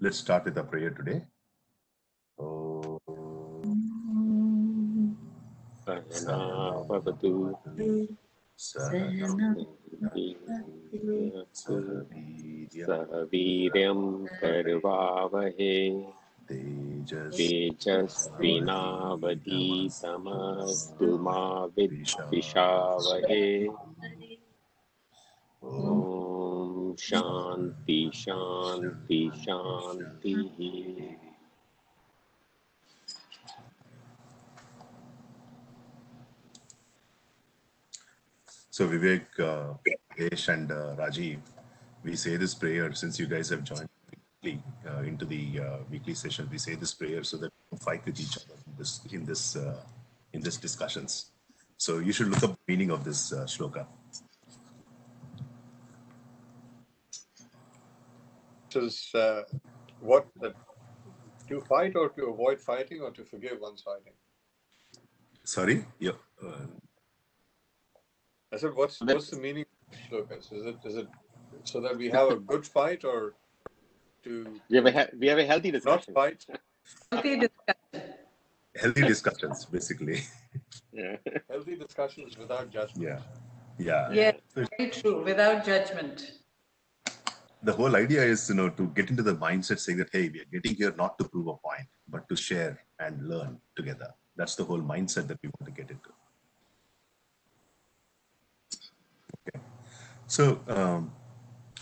let's start with a prayer today. Om सहनावतु Sahanam सह Sahaviryam वीर्यं कर्वावहे Tejas तेजस्विनावधीतमस्तु मा विद्विषावहे Om ॐ शान्ति शान्ति शान्तिः So Vivek, uh, Desh and uh, Rajiv, we say this prayer since you guys have joined weekly, uh, into the uh, weekly session. We say this prayer so that we don't fight with each other in this in this uh, in this discussions. So you should look up the meaning of this uh, shloka. Is uh, what uh, to fight or to avoid fighting or to forgive one's fighting. Sorry, yeah. Uh, I said, what's what's the meaning of shlokas? Is it is it so that we have a good fight or to We have a he- we have a healthy discussion? not discussion. fight? Healthy discussion. healthy discussions, basically. Yeah. Healthy discussions without judgment. Yeah, yeah. Yes, very true, without judgment. The whole idea is you know to get into the mindset saying that hey we are getting here not to prove a point but to share and learn together. That's the whole mindset that we want to get into. Okay. So um,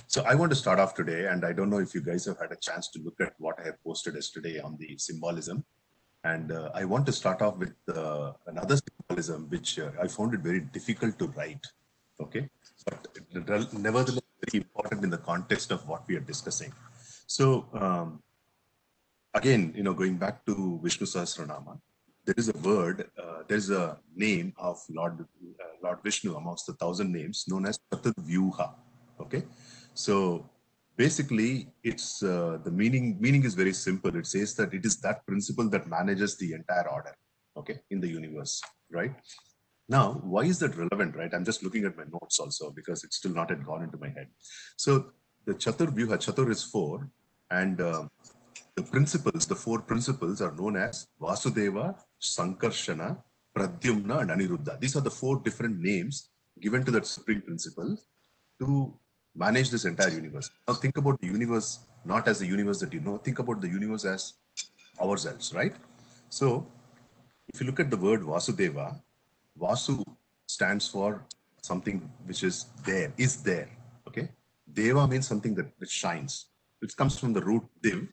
so i want to start off today and i don't know if you guys have had a chance to look at what i have posted yesterday on the symbolism. And uh, i want to start off with uh, another symbolism which uh, i found it very difficult to write. Okay? But nevertheless very important in the context of what we are discussing. So um, again you know going back to vishnu sahasranama there is a word uh, there's a name of lord uh, lord vishnu amongst the thousand names known as Vyuha. okay? So basically it's uh, the meaning meaning is very simple. It says that it is that principle that manages the entire order okay in the universe right now, why is that relevant, right? I'm just looking at my notes also because it's still not had gone into my head. So the Chatur Vyuha, Chatur is four, and uh, the principles, the four principles are known as Vasudeva, Sankarshana, Pradyumna, and Aniruddha. These are the four different names given to that supreme principle to manage this entire universe. Now think about the universe not as the universe that you know, think about the universe as ourselves, right? So if you look at the word Vasudeva, Vasu stands for something which is there, is there. Okay. Deva means something that, that shines. It comes from the root div.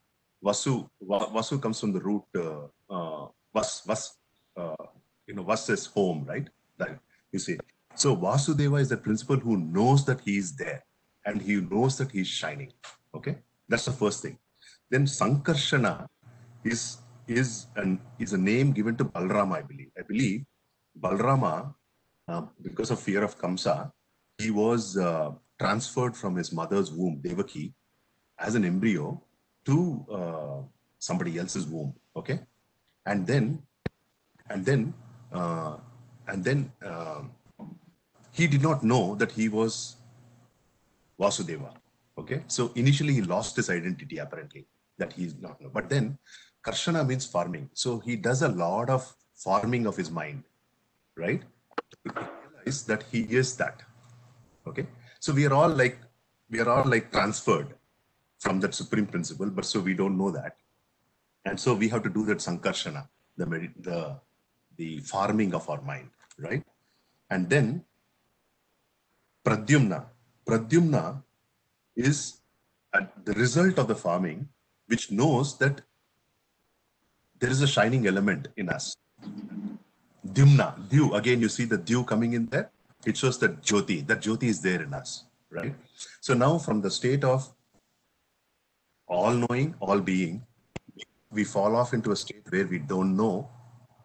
Vasu, Vasu comes from the root uh, uh, vas, vas, uh, you know, vas is home, right? That you see. So Vasudeva is the principle who knows that he is there and he knows that he is shining. Okay. That's the first thing. Then Sankarshana is is an is a name given to Balrama, I believe. I believe Balrama, uh, because of fear of Kamsa, he was uh, transferred from his mother's womb, Devaki, as an embryo to uh, somebody else's womb. Okay, and then, and then, uh, and then um he did not know that he was Vasudeva. Okay, so initially he lost his identity apparently that he is not. But then Karshana means farming, so he does a lot of farming of his mind right? Realize that he is that. Okay. So we are all like we are all like transferred from that supreme principle, but so we don't know that. And so we have to do that sankarshana, the the the farming of our mind, right? And then pradyumna. Pradyumna is the result of the farming, which knows that there is a shining element in us Dimna, Dyu, again you see the Dyu coming in there. It shows that Jyoti, that Jyoti is there in us, right? So now from the state of all knowing, all being, we fall off into a state where we don't know.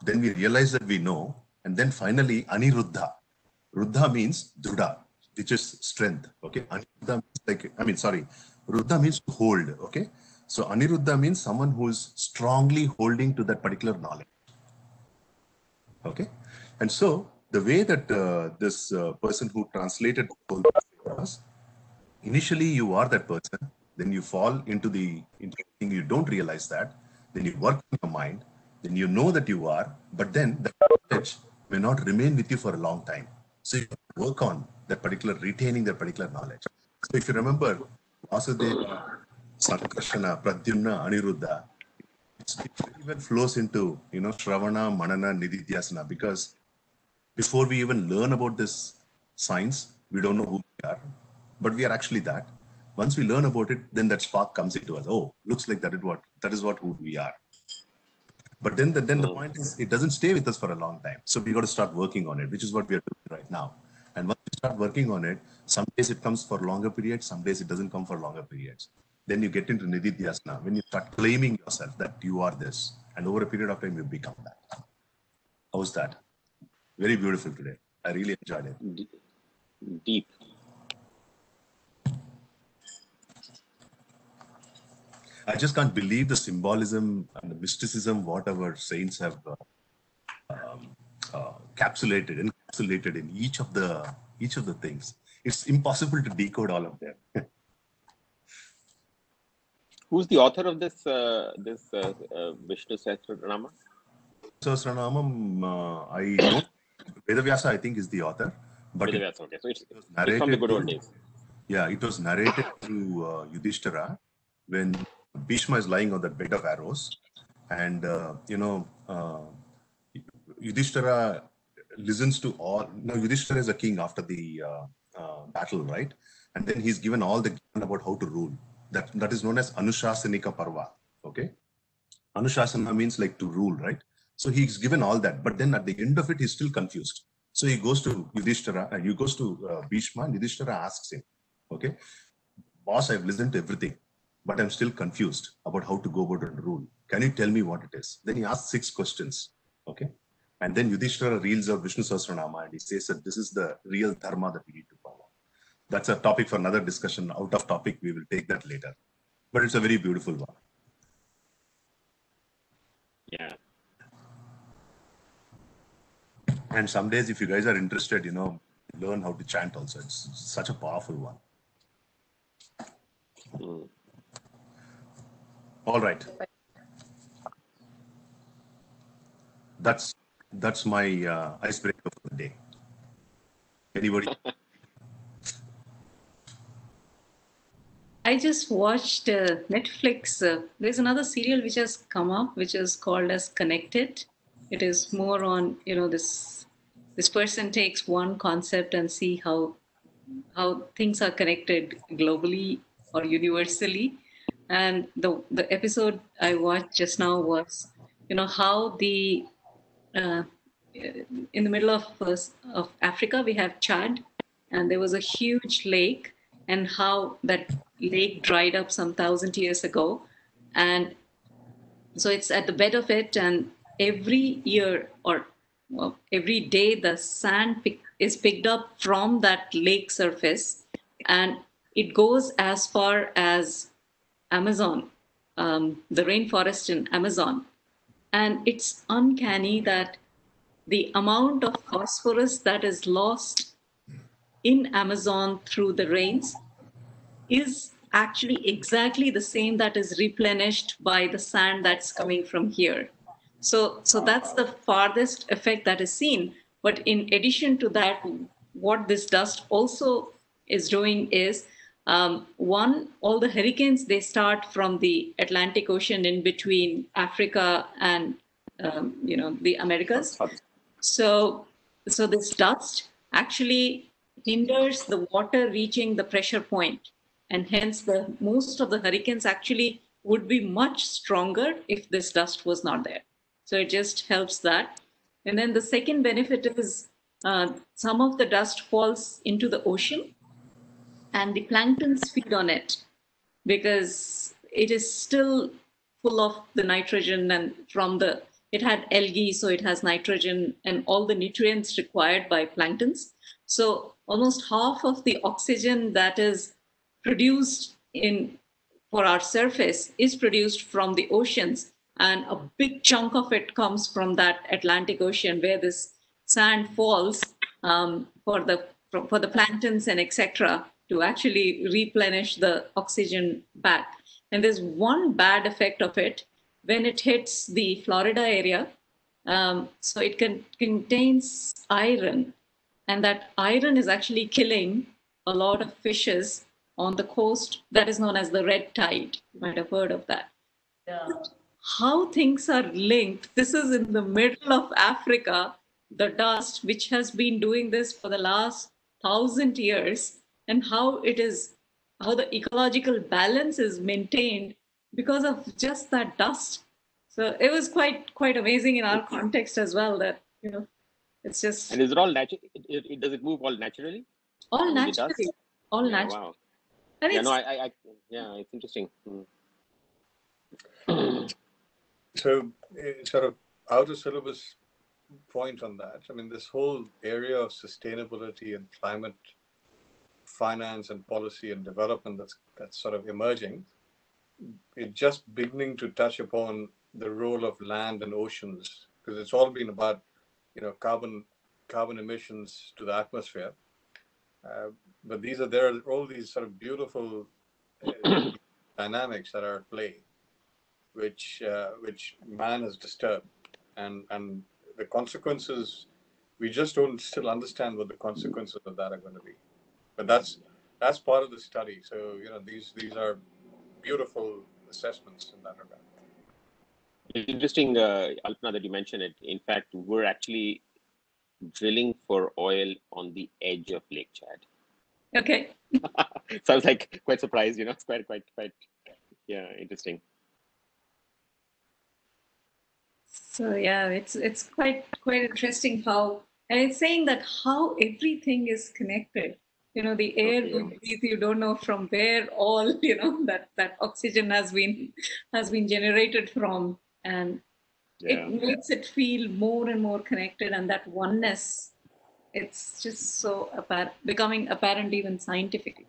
Then we realize that we know. And then finally, Aniruddha. Ruddha means Druda, which is strength. Okay. Aniruddha means like, I mean, sorry. Ruddha means hold. Okay. So Aniruddha means someone who is strongly holding to that particular knowledge. Okay. And so the way that uh, this uh, person who translated was initially you are that person, then you fall into the into you don't realize that. Then you work on your mind. Then you know that you are, but then the knowledge may not remain with you for a long time. So you work on that particular retaining that particular knowledge. So if you remember, Vasudeva, Sankarshana, Pradyumna, Aniruddha, it even flows into you know Shravana, Manana, Nididhyasana because before we even learn about this science, we don't know who we are, but we are actually that. Once we learn about it, then that spark comes into us. Oh, looks like that is what that is what who we are. But then the, then the oh. point is it doesn't stay with us for a long time. So we got to start working on it, which is what we are doing right now. And once we start working on it, some days it comes for longer periods, some days it doesn't come for longer periods. Then you get into Nididhyasana when you start claiming yourself that you are this, and over a period of time you become that. How's that? Very beautiful today. I really enjoyed it. Deep. I just can't believe the symbolism and the mysticism what our saints have uh, um, uh, capsulated, encapsulated in each of the each of the things. It's impossible to decode all of them. Who's the author of this uh, this uh, uh, Vishnu Sahasranama? Sahasranamam, uh, I don't. Vedavyasa, I think, is the author, but it, Okay, so it's, it was it's from the good old days. Yeah, it was narrated to uh, Yudhishthira when Bhishma is lying on the bed of arrows, and uh, you know uh, Yudhishthira listens to all. No, Yudhishthira is a king after the uh, uh, battle, right? And then he's given all the about how to rule. That that is known as Anushasanika Parva. Okay, Anushasana means like to rule, right? So he's given all that, but then at the end of it, he's still confused. So he goes to Yudhishthira, and he goes to uh, Bhishma, and Yudhishthira asks him, okay, boss, I've listened to everything, but I'm still confused about how to go about and rule. Can you tell me what it is? Then he asks six questions, okay? And then Yudhishthira reels out Vishnu Sahasranama and he says that this is the real dharma that we need to. That's a topic for another discussion. Out of topic, we will take that later. But it's a very beautiful one. Yeah. And some days, if you guys are interested, you know, learn how to chant also. It's such a powerful one. Mm. All right. That's that's my uh, icebreaker for the day. Anybody? I just watched uh, Netflix. Uh, there's another serial which has come up, which is called as Connected. It is more on you know this this person takes one concept and see how how things are connected globally or universally. And the the episode I watched just now was you know how the uh, in the middle of uh, of Africa we have Chad, and there was a huge lake, and how that lake dried up some thousand years ago, and so it's at the bed of it, and every year or well, every day the sand pick, is picked up from that lake surface, and it goes as far as Amazon, um, the rainforest in Amazon, and it's uncanny that the amount of phosphorus that is lost in Amazon through the rains is actually exactly the same that is replenished by the sand that's coming from here. So, so that's the farthest effect that is seen. But in addition to that, what this dust also is doing is um, one, all the hurricanes they start from the Atlantic Ocean in between Africa and um, you know the Americas. So, so this dust actually hinders the water reaching the pressure point, and hence the most of the hurricanes actually would be much stronger if this dust was not there. So it just helps that. And then the second benefit is uh, some of the dust falls into the ocean, and the planktons feed on it because it is still full of the nitrogen and from the it had algae so it has nitrogen and all the nutrients required by planktons so almost half of the oxygen that is produced in for our surface is produced from the oceans. And a big chunk of it comes from that atlantic ocean where this sand falls um, for the for, for the planktons and etc to actually replenish the oxygen back. And there's one bad effect of it. When it hits the Florida area. Um, so it can, contains iron, and that iron is actually killing a lot of fishes on the coast that is known as the red tide. You might have heard of that. Yeah. How things are linked. This is in the middle of Africa, the dust, which has been doing this for the last thousand years, and how it is, how the ecological balance is maintained because of just that dust. So it was quite quite amazing in our context as well. That you know, it's just And is it all natural? It, it, it- does it move all naturally? all it does? naturally, all Yeah, natural. Wow. And Yeah, it's no, I, I, I yeah, it's interesting. Mm. So, eh, sort of out of syllabus point on that, I mean, this whole area of sustainability and climate finance and policy and development that's that's sort of emerging, it's just beginning to touch upon the role of land and oceans because it's all been about, you know, carbon carbon emissions to the atmosphere. Uh, but these are there are all these sort of beautiful uh, dynamics that are at play which uh, which man has disturbed, and and the consequences we just don't still understand what the consequences of that are going to be. But that's that's part of the study. So you know these these are beautiful assessments in that regard. It's interesting, uh, Alpna, that you mentioned it. In fact, we're actually drilling for oil on the edge of Lake Chad. okay. so I was like quite surprised, you know, it's quite, quite, quite, yeah, interesting. So yeah, it's it's quite quite interesting how and it's saying that how everything is connected. You know, the air you breathe, you don't know from where all you know that that oxygen has been has been generated from, and Yeah. it makes it feel more and more connected, and that oneness. It's just so apparent, becoming apparent even scientifically.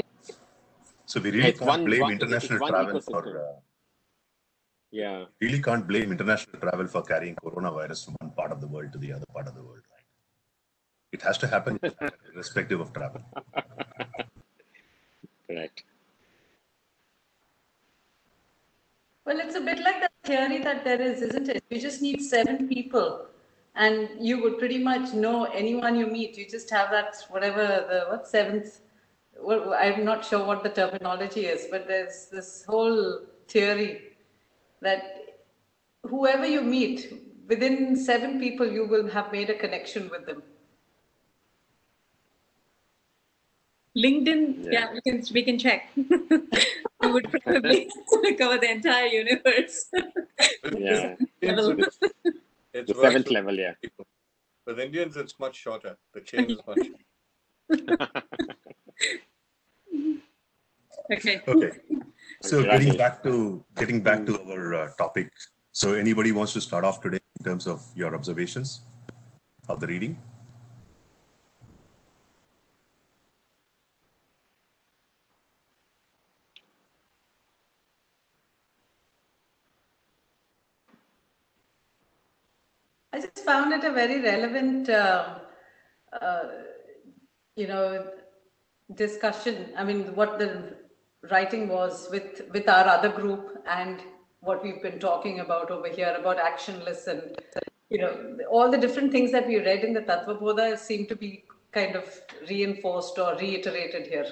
So we really It's can't one- blame one- international travel for uh, Yeah. really can't blame international travel for carrying coronavirus from one part of the world to the other part of the world, right? It has to happen irrespective of travel. Correct. Well, it's a bit like the theory that there is, isn't it? You just need seven people, and you would pretty much know anyone you meet. You just have that whatever the what seventh. Well, I'm not sure what the terminology is, but there's this whole theory that whoever you meet within seven people, you will have made a connection with them. LinkedIn, Yeah. yeah, we can we can check. we would probably cover the entire universe. Yeah. Level. It's, it's The seventh level, yeah. people. With Indians, it's much shorter. The chain is much. okay. Okay. So getting back to getting back to our uh, topic. So anybody wants to start off today in terms of your observations of the reading? I just found it very relevant, um uh, you know, discussion. I mean, what the writing was with with our other group and what we've been talking about over here about actionless and you know all the different things that we read in the Tattva Bodha seem to be kind of reinforced or reiterated here.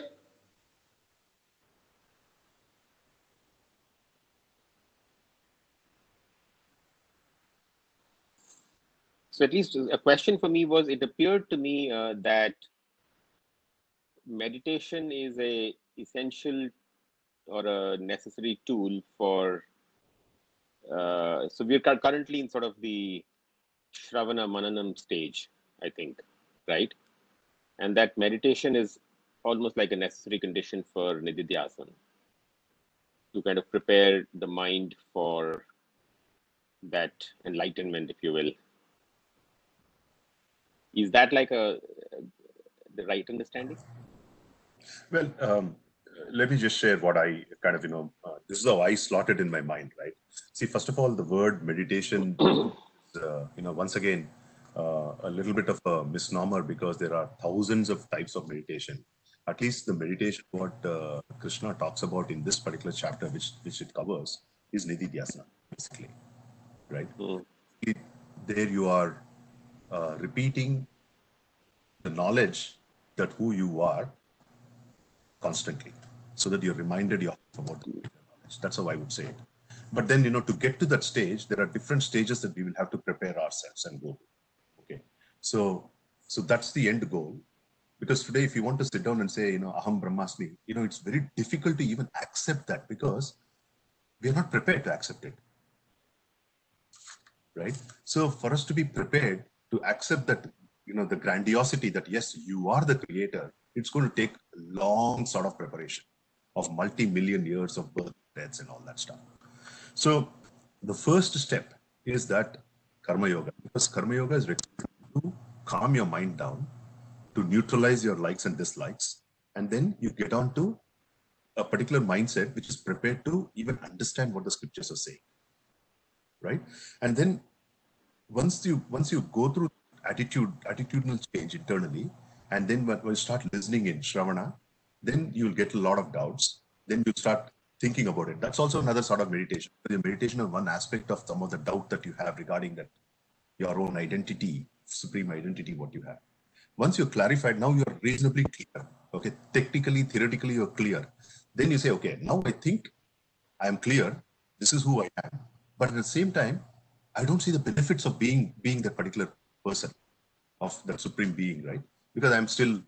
So at least a question for me was it appeared to me uh, that meditation is a essential or a necessary tool for uh, so we're currently in sort of the shravana mananam stage i think right? And that meditation is almost like a necessary condition for nididhyasana to kind of prepare the mind for that enlightenment if you will is that like a the right understanding Well, um, let me just share what I kind of, you know, uh, this is how I slotted in my mind, right? See, first of all, the word meditation, uh, you know, once again, uh, a little bit of a misnomer because there are thousands of types of meditation. at least the meditation what uh, Krishna talks about in this particular chapter, which which it covers, is nididhyasana, basically, right? Mm. It, there you are uh, repeating the knowledge that who you are constantly, so that you're reminded of about the knowledge. That's how I would say it. But then you know to get to that stage, there are different stages that we will have to prepare ourselves and go. Okay, so so that's the end goal because today if you want to sit down and say you know aham brahmasmi you know it's very difficult to even accept that because we are not prepared to accept it right so for us to be prepared to accept that you know the grandiosity that yes you are the creator it's going to take a long sort of preparation of multi-million years of birth deaths and all that stuff. So the first step is that karma yoga because karma yoga is to calm your mind down to neutralize your likes and dislikes and then you get on to a particular mindset which is prepared to even understand what the scriptures are saying right? And then once you once you go through attitude attitudinal change internally and then when you start listening in shravana then you'll get a lot of doubts. Then you start thinking about it. That's also another sort of meditation. The meditation is one aspect of some of the doubt that you have regarding that your own identity supreme identity what you have. Once you're clarified now you're reasonably clear okay? Technically theoretically you're clear. Then you say okay now i think i am clear. This is who i am. But at the same time i don't see the benefits of being being that particular person of that supreme being right? Because i'm still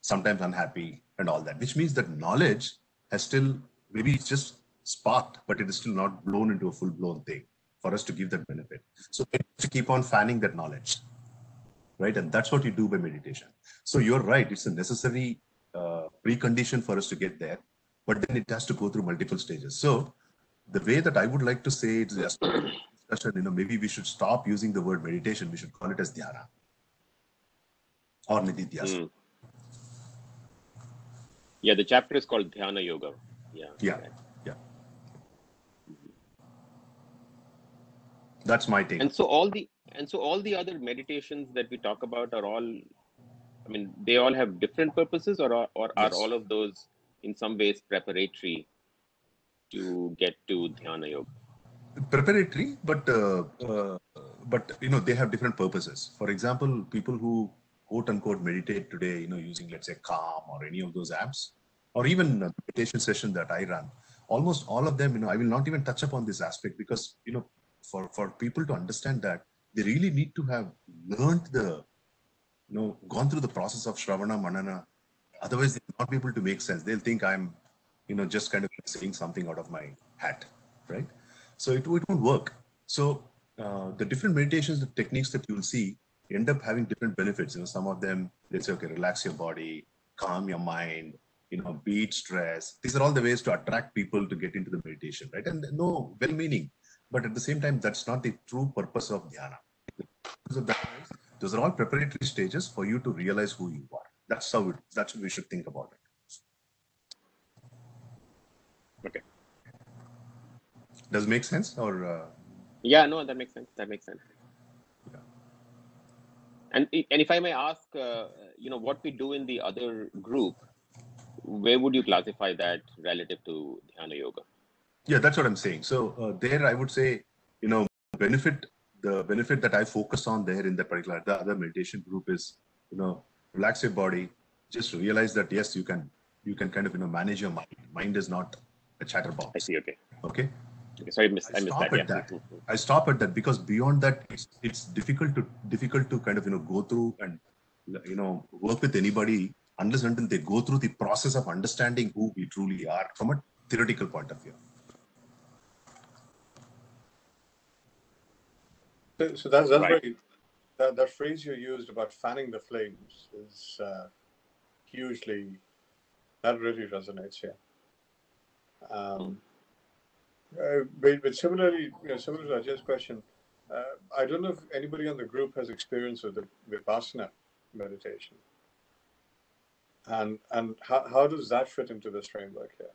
sometimes unhappy and all that which means that knowledge has still maybe it's just sparked but it is still not blown into a full blown thing for us to give that benefit. So to keep on fanning that knowledge right? And that's what you do by meditation. So you're right it's a necessary uh, precondition for us to get there but then it has to go through multiple stages. So the way that i would like to say it is just discussion you know maybe we should stop using the word meditation we should call it as dhyana or nididhyasana Mm. Yeah, the chapter is called Dhyana Yoga. Yeah. yeah yeah that's my take And so all the and so all the other meditations that we talk about are all I mean they all have different purposes or are, or are Yes. all of those in some ways preparatory to get to Dhyana Yoga? Preparatory but uh, uh, but you know they have different purposes. For example people who quote unquote meditate today you know using let's say calm or any of those apps or even a meditation session that i run almost all of them you know i will not even touch upon this aspect because you know for for people to understand that they really need to have learned the you know gone through the process of shravana manana. Otherwise they'll not be able to make sense. They'll think i'm you know just kind of saying something out of my hat right so it, it won't work. So uh, the different meditations the techniques that you'll see end up having different benefits. You know some of them they say okay relax your body calm your mind you know beat stress. These are all the ways to attract people to get into the meditation right? And no well meaning but at the same time that's not the true purpose of dhyana. Those are all preparatory stages for you to realize who you are. That's how it, that's how we should think about it Okay. Does it make sense or uh, Yeah, no, that makes sense. That makes sense. Yeah. And and if I may ask, uh, you know, what we do in the other group, where would you classify that relative to Dhyana Yoga? Yeah, that's what I'm saying. So uh, there, I would say, you know, benefit the benefit that I focus on there in that particular the other meditation group is, you know, relax your body. Just realize that yes, you can you can kind of you know manage your mind. Mind is not a chatterbox. I see. Okay. Okay. Okay sorry, I missed, I I missed stop that. at Yeah. that. I stop at that because beyond that, it's it's difficult to difficult to kind of you know go through and you know work with anybody unless until they go through the process of understanding who we truly are from a theoretical point of view. So, so that's, that's Right. very, that, that phrase you used about fanning the flames is uh, hugely, that really resonates here. Um, uh, but, but similarly, you know, similar to Ajay's question, uh, I don't know if anybody on the group has experience with the Vipassana meditation. And, and how, how does that fit into this framework here?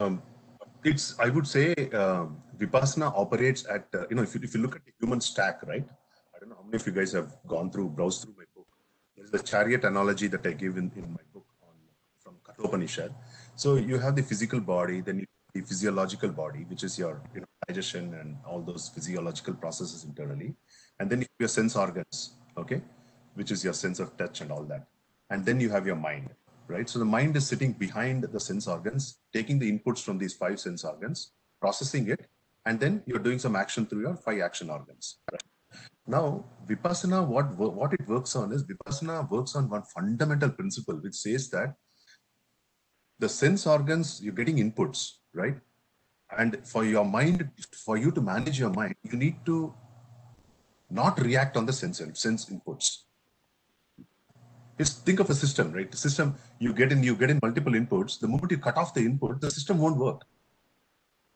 Um, it's I would say um, Vipassana operates at uh, you know if you, if you look at the human stack, right? I don't know how many of you guys have gone through browsed through my book. There's a chariot analogy that I give in, in my book on, from Kathopanishad. So you have the physical body, then the physiological body, which is your you know, digestion and all those physiological processes internally. And then you your sense organs, okay, which is your sense of touch and all that. And then you have your mind, right? So the mind is sitting behind the sense organs, taking the inputs from these five sense organs, processing it, and then you're doing some action through your five action organs. Right? Now, Vipassana, what, what it works on is Vipassana works on one fundamental principle, which says that the sense organs, you're getting inputs, right? And for your mind, for you to manage your mind, you need to not react on the sense, sense inputs. Just think of a system, right? The system you get in, you get in multiple inputs. The moment you cut off the input, the system won't work,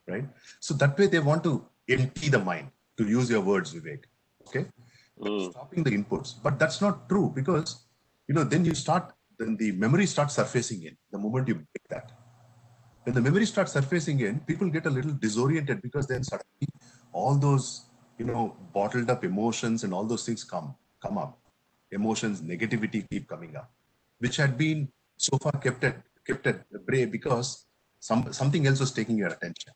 right? So that way they want to empty the mind, to use your words, Vivek. Okay, Mm. stopping the inputs, but that's not true because you know then you start then the memory starts surfacing in the moment you break that. When the memory starts surfacing in, people get a little disoriented because then suddenly all those you know bottled up emotions and all those things come come up. Emotions negativity keep coming up which had been so far kept at kept at bay because some something else was taking your attention.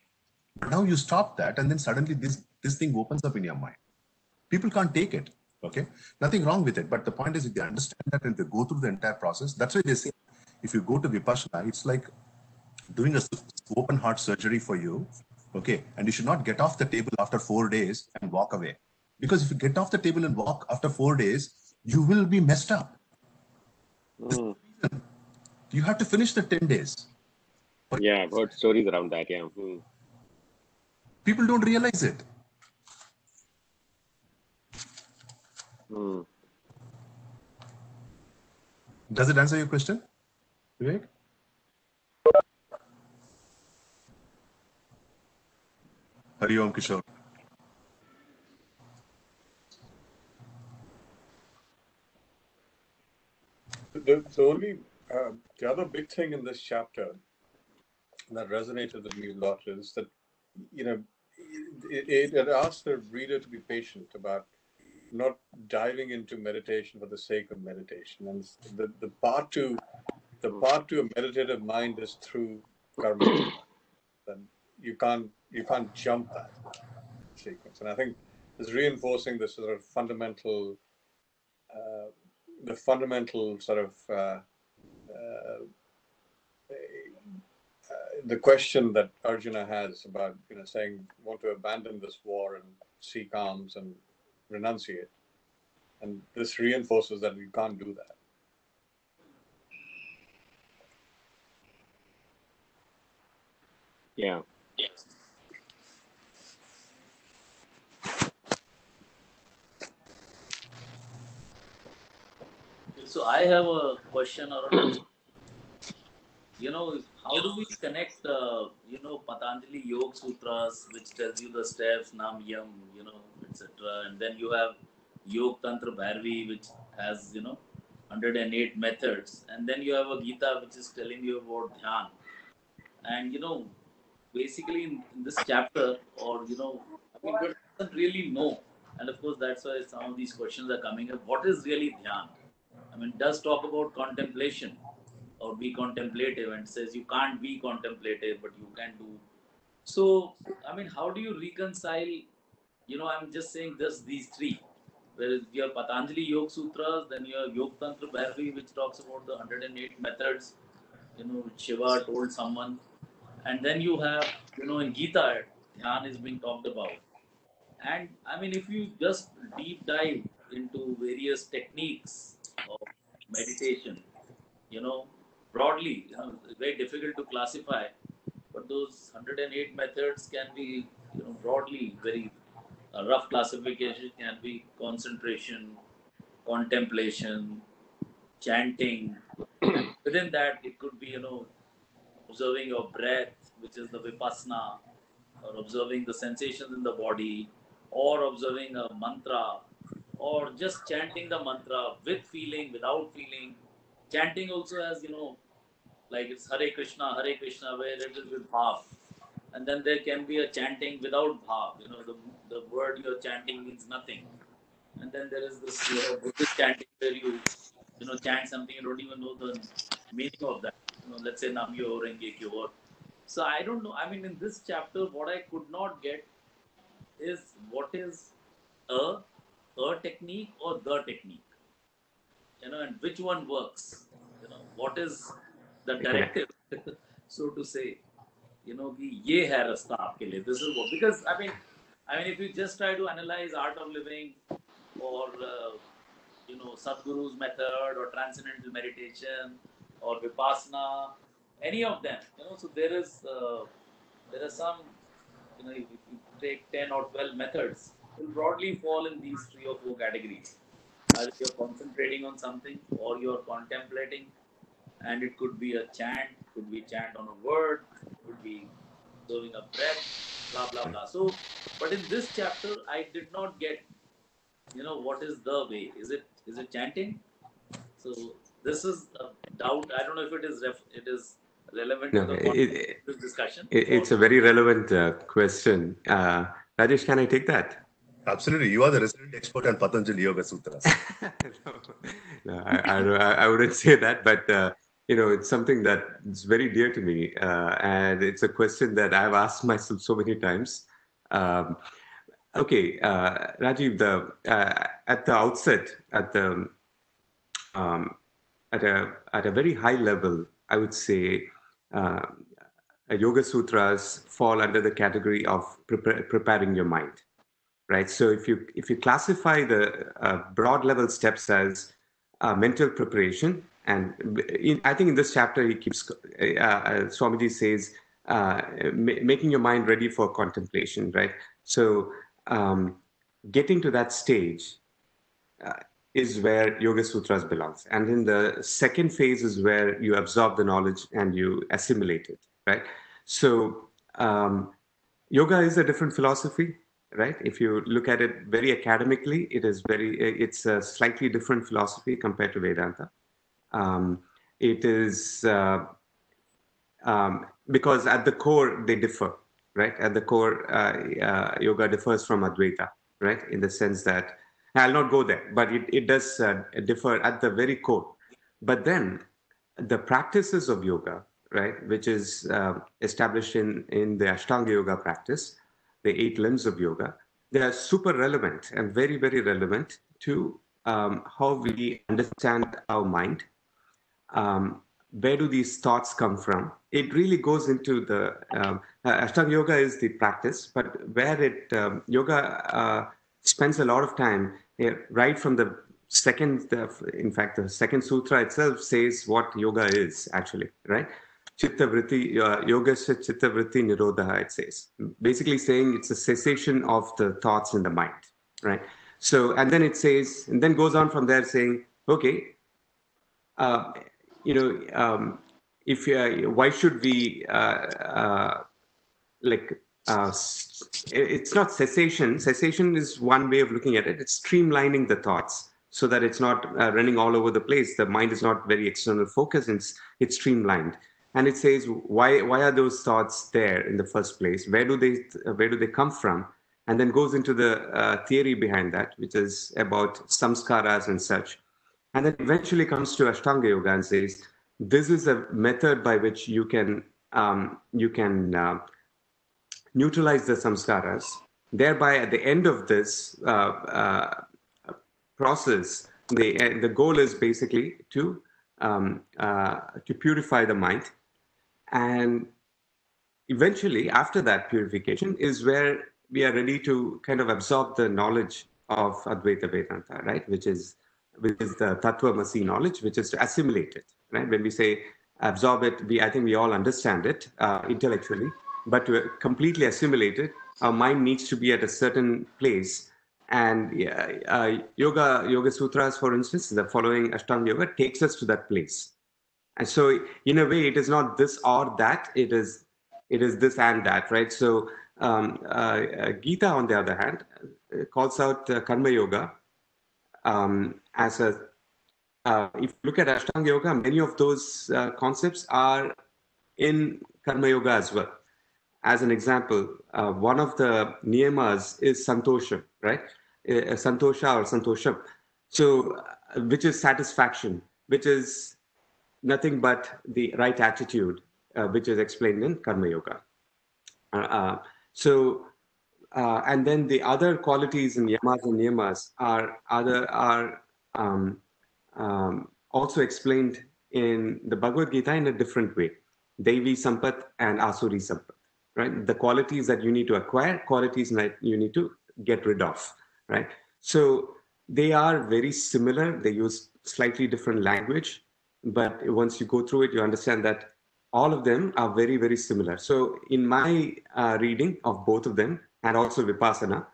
But now you stop that and then suddenly this this thing opens up in your mind. People can't take it okay nothing wrong with it but the point is if they understand that and they go through the entire process that's why they say if you go to vipassana it's like doing a open heart surgery for you okay and you should not get off the table after four days and walk away because if you get off the table and walk after four days you will be messed up Mm. you have to finish the 10 days Yeah, I've heard stories around that. Yeah. Mm. people don't realize it Mm. does it answer your question Vivek? Hari Om Kishore. The, the only, uh, the other big thing in this chapter that resonated with me a lot is that, you know, it, it, it asks the reader to be patient about not diving into meditation for the sake of meditation. And the, the part to, the part to a meditative mind is through karma. then you can't, you can't jump that sequence. And I think it's reinforcing this sort of fundamental uh, the fundamental sort of uh, uh, uh, the question that Arjuna has about you know saying want to abandon this war and seek arms and renunciate, and this reinforces that we can't do that. Yeah. So I have a question or a, you know, how do we connect, uh, you know, Patanjali Yoga Sutras, which tells you the steps, Nam Yam, you know, etc. And then you have Yog Tantra Bhairavi, which has, you know, 108 methods. And then you have a Gita, which is telling you about Dhyan. And, you know, basically in, in this chapter, or, you know, I mean, one doesn't really know. And of course, that's why some of these questions are coming up. What is really Dhyan? I mean, does talk about contemplation or be contemplative and says you can't be contemplative, but you can do. So, I mean, how do you reconcile? You know, I'm just saying this these three. Whereas you have Patanjali Yoga Sutras, then you have Yoga Tantra Bhairavi, which talks about the 108 methods, you know, which Shiva told someone. And then you have, you know, in Gita, Dhyan is being talked about. And I mean, if you just deep dive into various techniques of meditation, you know, broadly, you know, very difficult to classify, but those 108 methods can be, you know, broadly very a rough classification can be concentration, contemplation, chanting. Within that, it could be, you know, observing your breath, which is the vipassana, or observing the sensations in the body, or observing a mantra, or just chanting the mantra with feeling, without feeling. Chanting also has, you know, like it's Hare Krishna, Hare Krishna, where it is with bhav. And then there can be a chanting without bhav. You know, the, the word you're chanting means nothing. And then there is this you know, Buddhist chanting where you you know, chant something and don't even know the meaning of that. You know, let's say Nam Myoho Renge Kyo. or- So I don't know. I mean, in this chapter, what I could not get is what is a a technique or the technique. You know, and which one works. You know, what is the directive, so to say. You know, कि ये है रास्ता आपके लिए. This is what because I mean, I mean, if you just try to analyze art of living or uh, you know Sadhguru's method or transcendental meditation or vipassana, any of them, you know, so there is uh, there are some, you know, if you take ten or twelve methods, will broadly fall in these three or four categories. Either you're concentrating on something or you're contemplating, and it could be a chant, could be chant on a word, could be doing a breath, blah blah blah. So, but in this chapter, I did not get, you know, what is the way? Is it is it chanting? So this is a doubt. I don't know if it is ref, it is relevant No, to the it, it, discussion. it- it's a very relevant uh, question. Uh, Rajesh, can I take that? Absolutely. You are the resident expert on Patanjali Yoga Sutras. no, no, I, I, I I wouldn't say that, but uh, you know, it's something that is very dear to me, uh, and it's a question that I've asked myself so many times. Um, okay, uh, Rajiv, the uh, at the outset, at the um, at a at a very high level, I would say. Uh, Yoga Sutras fall under the category of prepar- preparing your mind right? So if you if you classify the uh, broad level steps as uh, mental preparation, and in, I think in this chapter he keeps uh, uh, Swamiji says uh, ma- making your mind ready for contemplation, right? So um, getting to that stage uh, is where Yoga Sutras belongs, and in the second phase is where you absorb the knowledge and you assimilate it, right? So um, yoga is a different philosophy right if you look at it very academically it is very it's a slightly different philosophy compared to vedanta um, it is uh, um, because at the core they differ right at the core uh, uh, yoga differs from advaita right in the sense that i'll not go there but it, it does uh, differ at the very core but then the practices of yoga right which is uh, established in in the ashtanga yoga practice the eight limbs of yoga, they are super relevant and very, very relevant to um, how we understand our mind. Um, where do these thoughts come from? It really goes into the um, uh, Ashtanga Yoga is the practice, but where it um, yoga uh, spends a lot of time eh, right from the second, in fact, the second sutra itself says what yoga is actually, right? Chitta vritti, uh, yoga chitta vritti nirodha, it says. Basically saying it's a cessation of the thoughts in the mind, right? So, and then it says, and then goes on from there saying, okay, uh, you know, um, if uh, why should we uh, uh, like uh, it's not cessation. Cessation is one way of looking at it. It's streamlining the thoughts so that it's not uh, running all over the place. The mind is not very external focus. It's it's streamlined and it says why why are those thoughts there in the first place where do they where do they come from and then goes into the uh, theory behind that which is about samskaras and such and then eventually comes to ashtanga yoga and says this is a method by which you can um, you can uh, neutralize the samskaras. Thereby at the end of this uh, uh, process the the goal is basically to um, uh, to purify the mind. And eventually after that purification is where we are ready to kind of absorb the knowledge of advaita vedanta right? Which is is the tattva knowledge which is to assimilate it right? When we say absorb it we i think we all understand it uh, intellectually but to completely assimilate it our mind needs to be at a certain place. And yeah, uh, yoga yoga sutras for instance the following ashtanga yoga takes us to that place. And so in a way it is not this or that it is it is this and that right? So um, uh, uh, gita on the other hand uh, calls out uh, karma yoga um, as a uh, if you look at ashtanga yoga many of those uh, concepts are in karma yoga as well. As an example uh, one of the niyamas is santosha right? Uh, santosha or santosham so uh, which is satisfaction which is nothing but the right attitude, uh, which is explained in Karma Yoga. Uh, uh, so, uh, and then the other qualities in yamas and niyamas are other are um, um, also explained in the Bhagavad Gita in a different way. Devi Sampat and Asuri Sampat, right? The qualities that you need to acquire, qualities that you need to get rid of, right? So they are very similar. They use slightly different language, but once you go through it, you understand that all of them are very, very similar. So in my uh, reading of both of them and also Vipassana,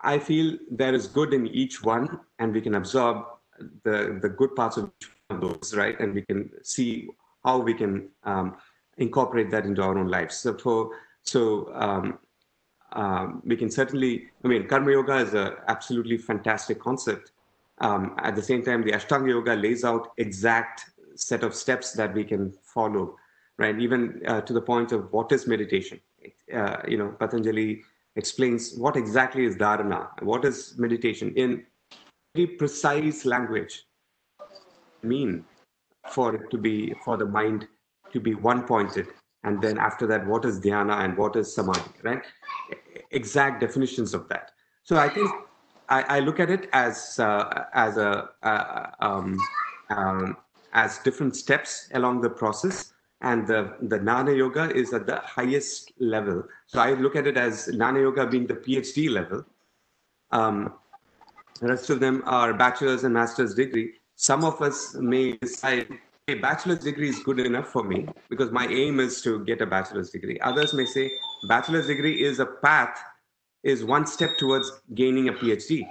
I feel there is good in each one and we can absorb the, the good parts of each one of those, right? And we can see how we can um, incorporate that into our own lives. So for, so um, um, we can certainly, I mean, Karma Yoga is an absolutely fantastic concept. Um, at the same time, the Ashtanga Yoga lays out exact set of steps that we can follow, right? Even uh, to the point of what is meditation. Uh, you know, Patanjali explains what exactly is dharana, what is meditation in very precise language. Mean for it to be for the mind to be one pointed, and then after that, what is dhyana and what is samadhi, right? Exact definitions of that. So I think I, I look at it as uh, as a uh, um, um, as different steps along the process and the, the Jnana Yoga is at the highest level. So I look at it as Jnana Yoga being the PhD level. Um, the rest of them are bachelor's and master's degree. Some of us may decide, a bachelor's degree is good enough for me because my aim is to get a bachelor's degree. Others may say, bachelor's degree is a path, is one step towards gaining a PhD,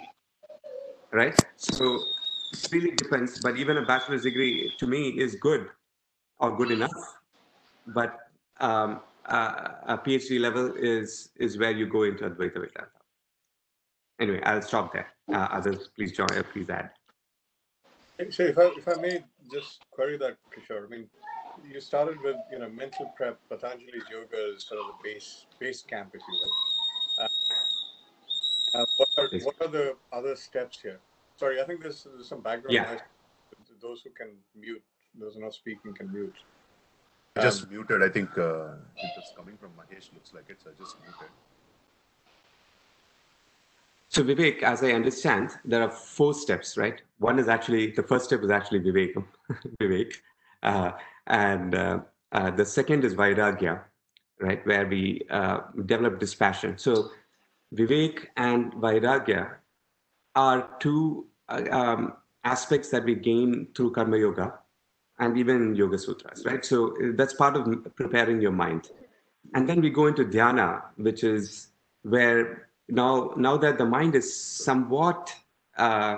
right? So it really depends. But even a bachelor's degree to me is good or good enough. But um, uh, a PhD level is is where you go into Advaita Vedanta. Anyway, I'll stop there. Uh, others, please join. Uh, please add. So if I if I may just query that, Kishore. I mean, you started with you know mental prep. Patanjali's yoga is sort of the base base camp, if you will. Uh, uh, what are what are the other steps here? Sorry, I think there's, there's some background Yeah. noise. Those who can mute, those who are not speaking can mute. I just muted. I think uh, it was coming from Mahesh. Looks like it. So I just muted. So Vivek, as I understand, there are four steps, right? One is actually the first step is actually Vivek, Vivek, uh, and uh, uh, the second is Vairagya, right, where we uh, develop dispassion. So Vivek and Vairagya are two uh, um, aspects that we gain through Karma Yoga and even in Yoga Sutras, right? So uh, that's part of preparing your mind. And then we go into dhyana, which is where now now that the mind is somewhat uh,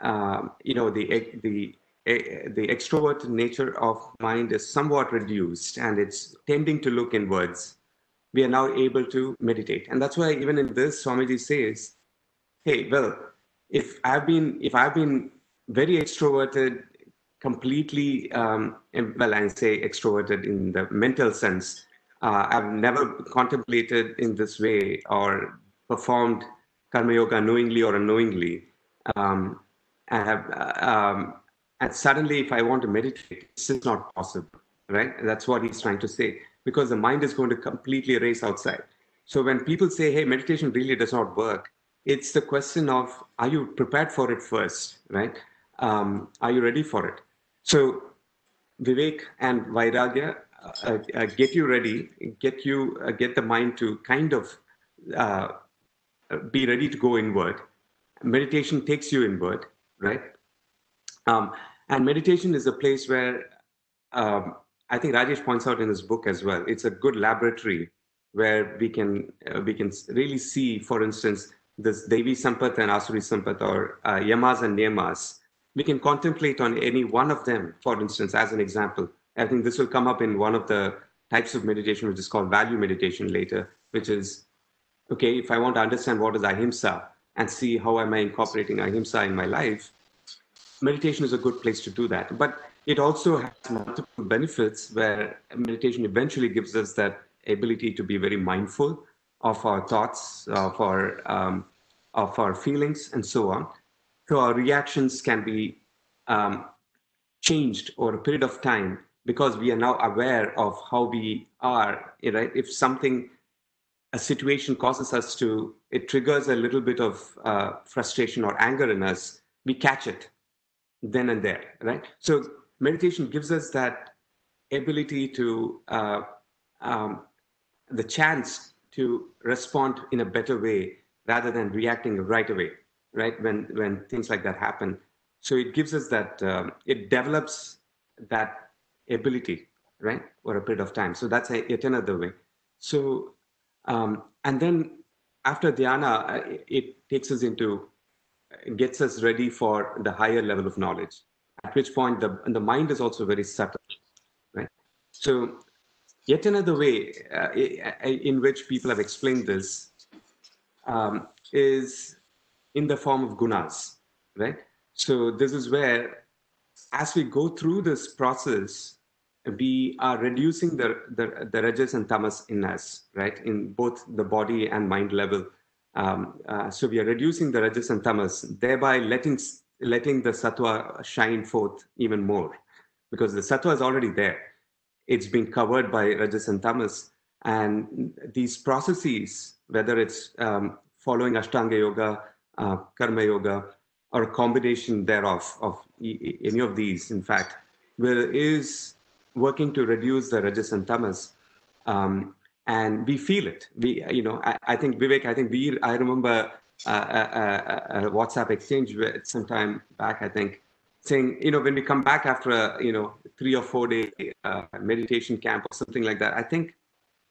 uh, you know the the the extrovert nature of mind is somewhat reduced and it's tending to look inwards we are now able to meditate and that's why even in this swamiji says hey well if i've been if i've been very extroverted completely um, well i say extroverted in the mental sense. Uh, i've never contemplated in this way or performed karma yoga knowingly or unknowingly. Um, I have, uh, um, and suddenly if i want to meditate it's just not possible right? That's what he's trying to say because the mind is going to completely race outside. So when people say hey meditation really does not work it's the question of are you prepared for it first right? Um, are you ready for it so vivek and vairagya uh, uh, get you ready get you uh, get the mind to kind of uh, be ready to go inward. Meditation takes you inward right? Um, and meditation is a place where um, i think rajesh points out in his book as well it's a good laboratory where we can uh, we can really see for instance this devi sampath and asuri sampath or uh, yamas and niyamas we can contemplate on any one of them for instance as an example. I think this will come up in one of the types of meditation which is called value meditation later which is okay if i want to understand what is ahimsa and see how am i incorporating ahimsa in my life meditation is a good place to do that. But it also has multiple benefits where meditation eventually gives us that ability to be very mindful of our thoughts of our um, of our feelings and so on so our reactions can be um, changed over a period of time because we are now aware of how we are, right? If something, a situation causes us to, it triggers a little bit of uh, frustration or anger in us, we catch it then and there, right? So meditation gives us that ability to, uh, um, the chance to respond in a better way rather than reacting right away, right? When when things like that happen, so it gives us that um, it develops that ability, right, for a period of time. So that's a, yet another way. So um, and then after dhyana, uh, it takes us into gets us ready for the higher level of knowledge. At which point the the mind is also very subtle, right? So yet another way uh, in which people have explained this um, is in the form of gunas, right? So this is where, as we go through this process, we are reducing the, the, the rajas and tamas in us, right? In both the body and mind level. Um, uh, so we are reducing the rajas and tamas, thereby letting letting the sattva shine forth even more, because the sattva is already there. It's been covered by rajas and tamas, and these processes, whether it's um, following Ashtanga yoga, uh, karma yoga, or a combination thereof of any of these, in fact, will, is working to reduce the rajas and tamas. Um, and we feel it. We, you know, I, I, think Vivek, I think we, I remember a, a, a WhatsApp exchange with some time back, I think, saying, you know, when we come back after a, you know, three or four day uh, meditation camp or something like that, I think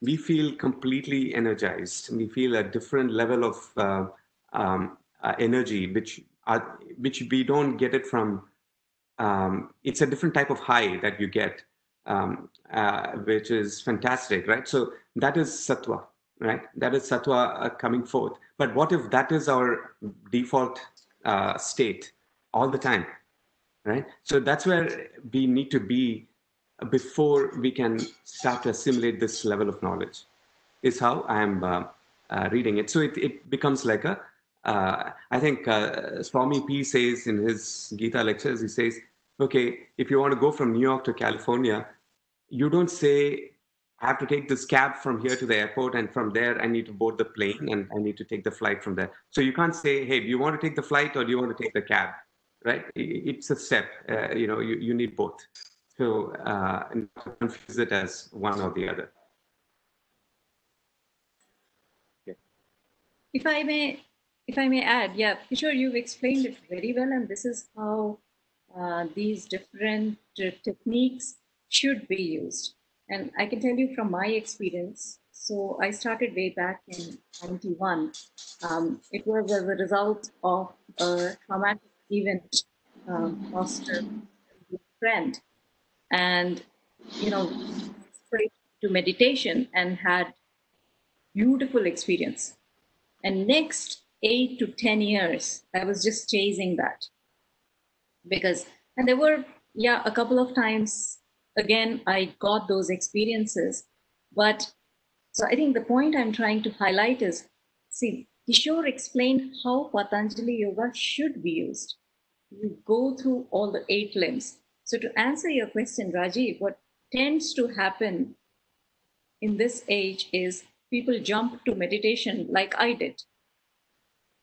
we feel completely energized. We feel a different level of uh, um, uh, energy, which are, which we don't get it from. Um, it's a different type of high that you get, um, uh, which is fantastic, right? So that is sattva, right? That is sattva uh, coming forth. But what if that is our default uh, state all the time, right? So that's where we need to be before we can start to assimilate this level of knowledge. Is how I am uh, uh, reading it. So it, it becomes like a uh, I think uh, Swami P says in his Gita lectures, he says, okay, if you want to go from New York to California, you don't say, I have to take this cab from here to the airport, and from there I need to board the plane and I need to take the flight from there. So you can't say, hey, do you want to take the flight or do you want to take the cab? Right? It's a step. Uh, you know, you, you need both. So uh, confuse it as one or the other. If I may if I may add, yeah, sure, you've explained it very well, and this is how uh, these different uh, techniques should be used. And I can tell you from my experience, so I started way back in 91. Um, it was as a result of a traumatic event um, lost a friend. And, you know, straight to meditation and had beautiful experience. And next, eight to 10 years, I was just chasing that. Because, and there were, yeah, a couple of times, again, I got those experiences. But so I think the point I'm trying to highlight is see, Kishore explained how Patanjali Yoga should be used. You go through all the eight limbs. So, to answer your question, Rajiv, what tends to happen in this age is people jump to meditation like I did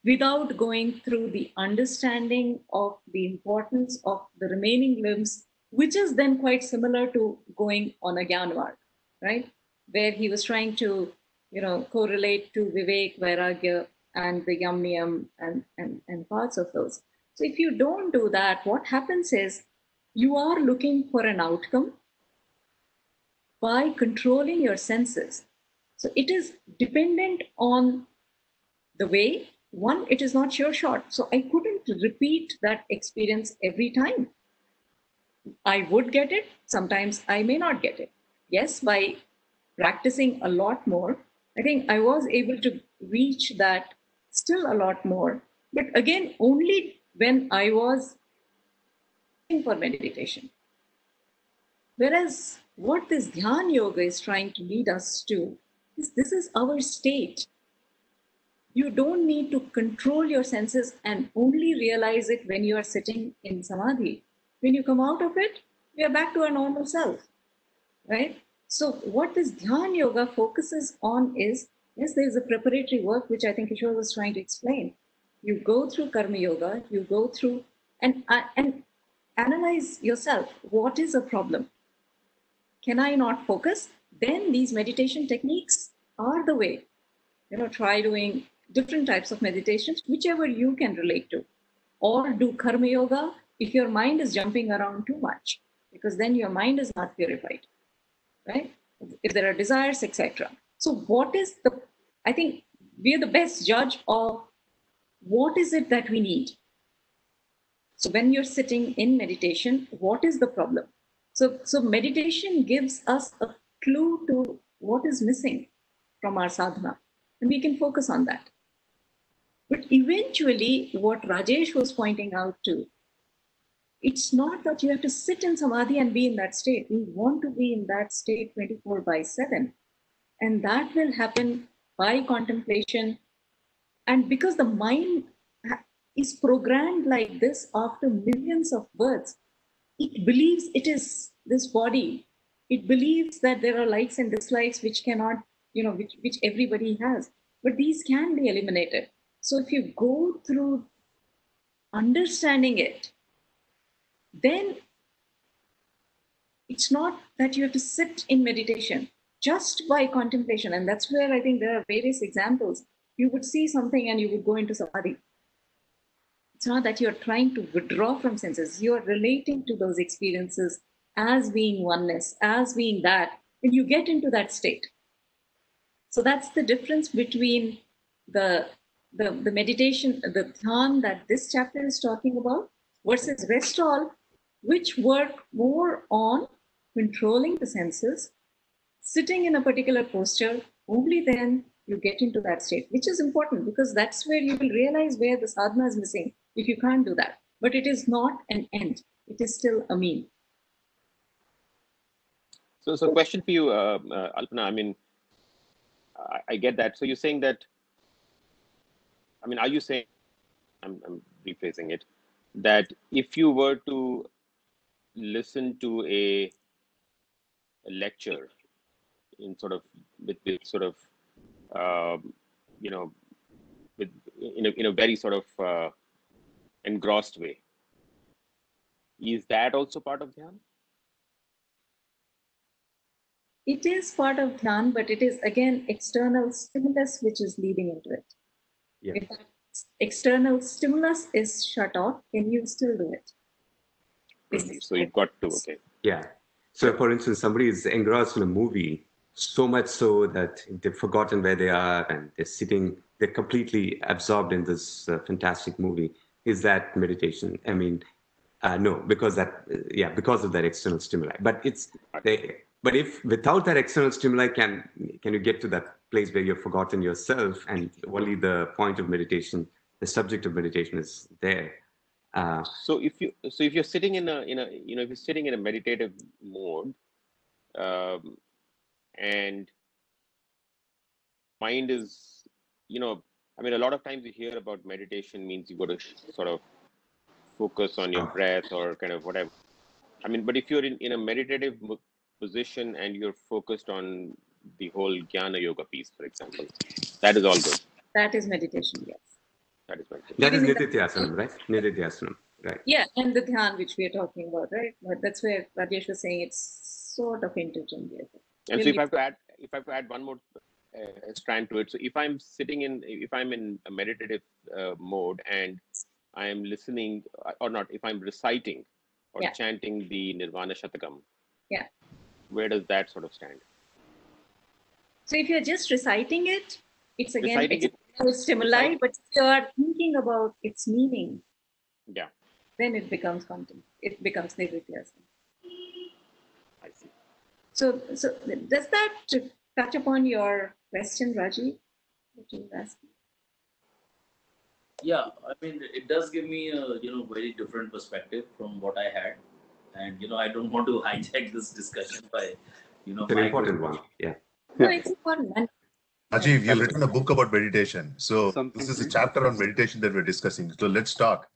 without going through the understanding of the importance of the remaining limbs, which is then quite similar to going on a Gyanmarg, right? Where he was trying to, you know, correlate to Vivek, Vairagya, and the Yam and, and, and parts of those. So if you don't do that, what happens is you are looking for an outcome by controlling your senses. So it is dependent on the way one, it is not sure shot. So I couldn't repeat that experience every time. I would get it, sometimes I may not get it. Yes, by practicing a lot more, I think I was able to reach that still a lot more. But again, only when I was for meditation. Whereas what this Dhyan Yoga is trying to lead us to is this is our state you don't need to control your senses and only realize it when you are sitting in samadhi. When you come out of it, we are back to our normal self, right? So what this Dhyan Yoga focuses on is, yes, there's a preparatory work, which I think Kishore was trying to explain. You go through Karma Yoga, you go through and, uh, and analyze yourself. What is a problem? Can I not focus? Then these meditation techniques are the way. You know, try doing different types of meditations, whichever you can relate to. Or do Karma Yoga if your mind is jumping around too much, because then your mind is not purified right? If there are desires, etc. So, what is the, I think we are the best judge of what is it that we need. So, when you're sitting in meditation, what is the problem? So, so meditation gives us a clue to what is missing from our sadhana, and we can focus on that. But eventually, what Rajesh was pointing out to it's not that you have to sit in samadhi and be in that state. We want to be in that state 24 by 7. And that will happen by contemplation. And because the mind is programmed like this after millions of births, it believes it is this body. It believes that there are likes and dislikes which cannot, you know, which, which everybody has. But these can be eliminated. So if you go through understanding it, then it's not that you have to sit in meditation just by contemplation. And that's where I think there are various examples. You would see something and you would go into samadhi. It's not that you're trying to withdraw from senses, you're relating to those experiences as being oneness, as being that, and you get into that state. So that's the difference between the, the, the meditation, the dhyan that this chapter is talking about versus rest all, which work more on controlling the senses, sitting in a particular posture, only then you get into that state, which is important because that's where you will realize where the sadhana is missing if you can't do that. But it is not an end, it is still a mean. So, so question for you, uh, uh, Alpana. I mean, I, I, get that. So you're saying that. I mean, are you saying? I'm, I'm rephrasing it. That if you were to listen to a, a lecture in sort of with, with sort of um, you know with in a, in a very sort of uh, engrossed way is that also part of dhyan it is part of dhyan but it is again external stimulus which is leading into it yeah. if external stimulus is shut off can you still do it so you've got to, okay. Yeah. So, for instance, somebody is engrossed in a movie so much so that they've forgotten where they are and they're sitting, they're completely absorbed in this uh, fantastic movie. Is that meditation? I mean, uh, no, because that, uh, yeah, because of that external stimuli. But it's, they, but if without that external stimuli, can can you get to that place where you've forgotten yourself and only the point of meditation, the subject of meditation is there? Uh, so if you so if you're sitting in a in a you know if you're sitting in a meditative mode, um, and mind is you know I mean a lot of times you hear about meditation means you got to sort of focus on your breath or kind of whatever. I mean, but if you're in, in a meditative position and you're focused on the whole jnana yoga piece, for example, that is all good. That is meditation, yes. That is meditation. That is Nididhyasanam, right? Nididhyasanam, right? Yeah, and the dhyan which we are talking about, right? But that's where Rajesh was saying it's sort of interchangeable. And so if I have to add, if I have to add one more uh, strand to it, so if I'm sitting in, if I'm in a meditative uh, mode and I am listening, uh, or not, if I'm reciting or yeah. chanting the Nirvana Shatakam, yeah, where does that sort of stand? So if you're just reciting it, it's again reciting it's, stimuli, but if you are thinking about its meaning, yeah, then it becomes content. It becomes nididhyasana. I see. So, so does that touch upon your question, Raji? That you asking? Yeah, I mean, it does give me a you know very different perspective from what I had, and you know i don't want to hijack this discussion by you know an important one yeah. No, it's important and Ajiv, you've written a book about meditation. So Something this is a chapter on meditation that we're discussing. So let's talk.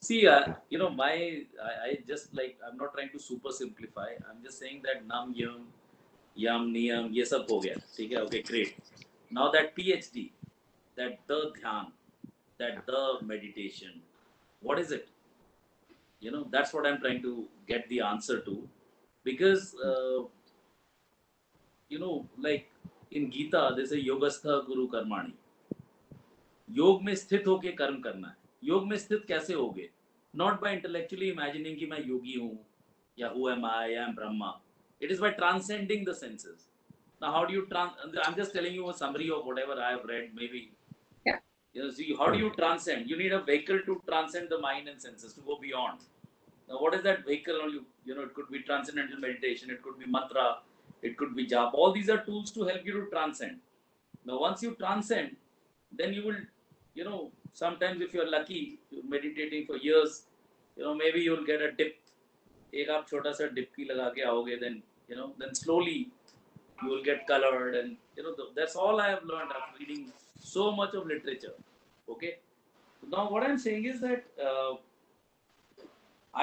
See, uh, you know, my I, I, just like I'm not trying to super simplify. I'm just saying that nam yam, yam niyam, ye sab ho. Okay, okay, great. Now that PhD, that the dhyan, that the meditation, what is it? you know that's what i'm trying to get the answer to. Because uh, you know like in gita they say yogastha kuru karmani योग में स्थित होके कर्म करना है। योग में स्थित कैसे हो गए नॉट बाय इंटेलेक्चुअली इमेजिनिंग कि मैं योगी हूँ या who am I am Brahma it is by transcending now how do you trans i'm just telling you a summary of whatever i have read maybe. Yeah. You know see how do you transcend? You need a vehicle to transcend the mind and senses to go beyond. now what is that vehicle you you know it could be transcendental meditation it could be mantra it could be japa all these are tools to help you to transcend now once you transcend then you will you know sometimes if you're lucky you're meditating for years you know maybe you'll get a dip एक आप छोटा सा डिपकी लगा के आओगे then you know then slowly you will get colored and you know th- that's all i have learned after reading so much of literature okay now what i'm saying is that uh,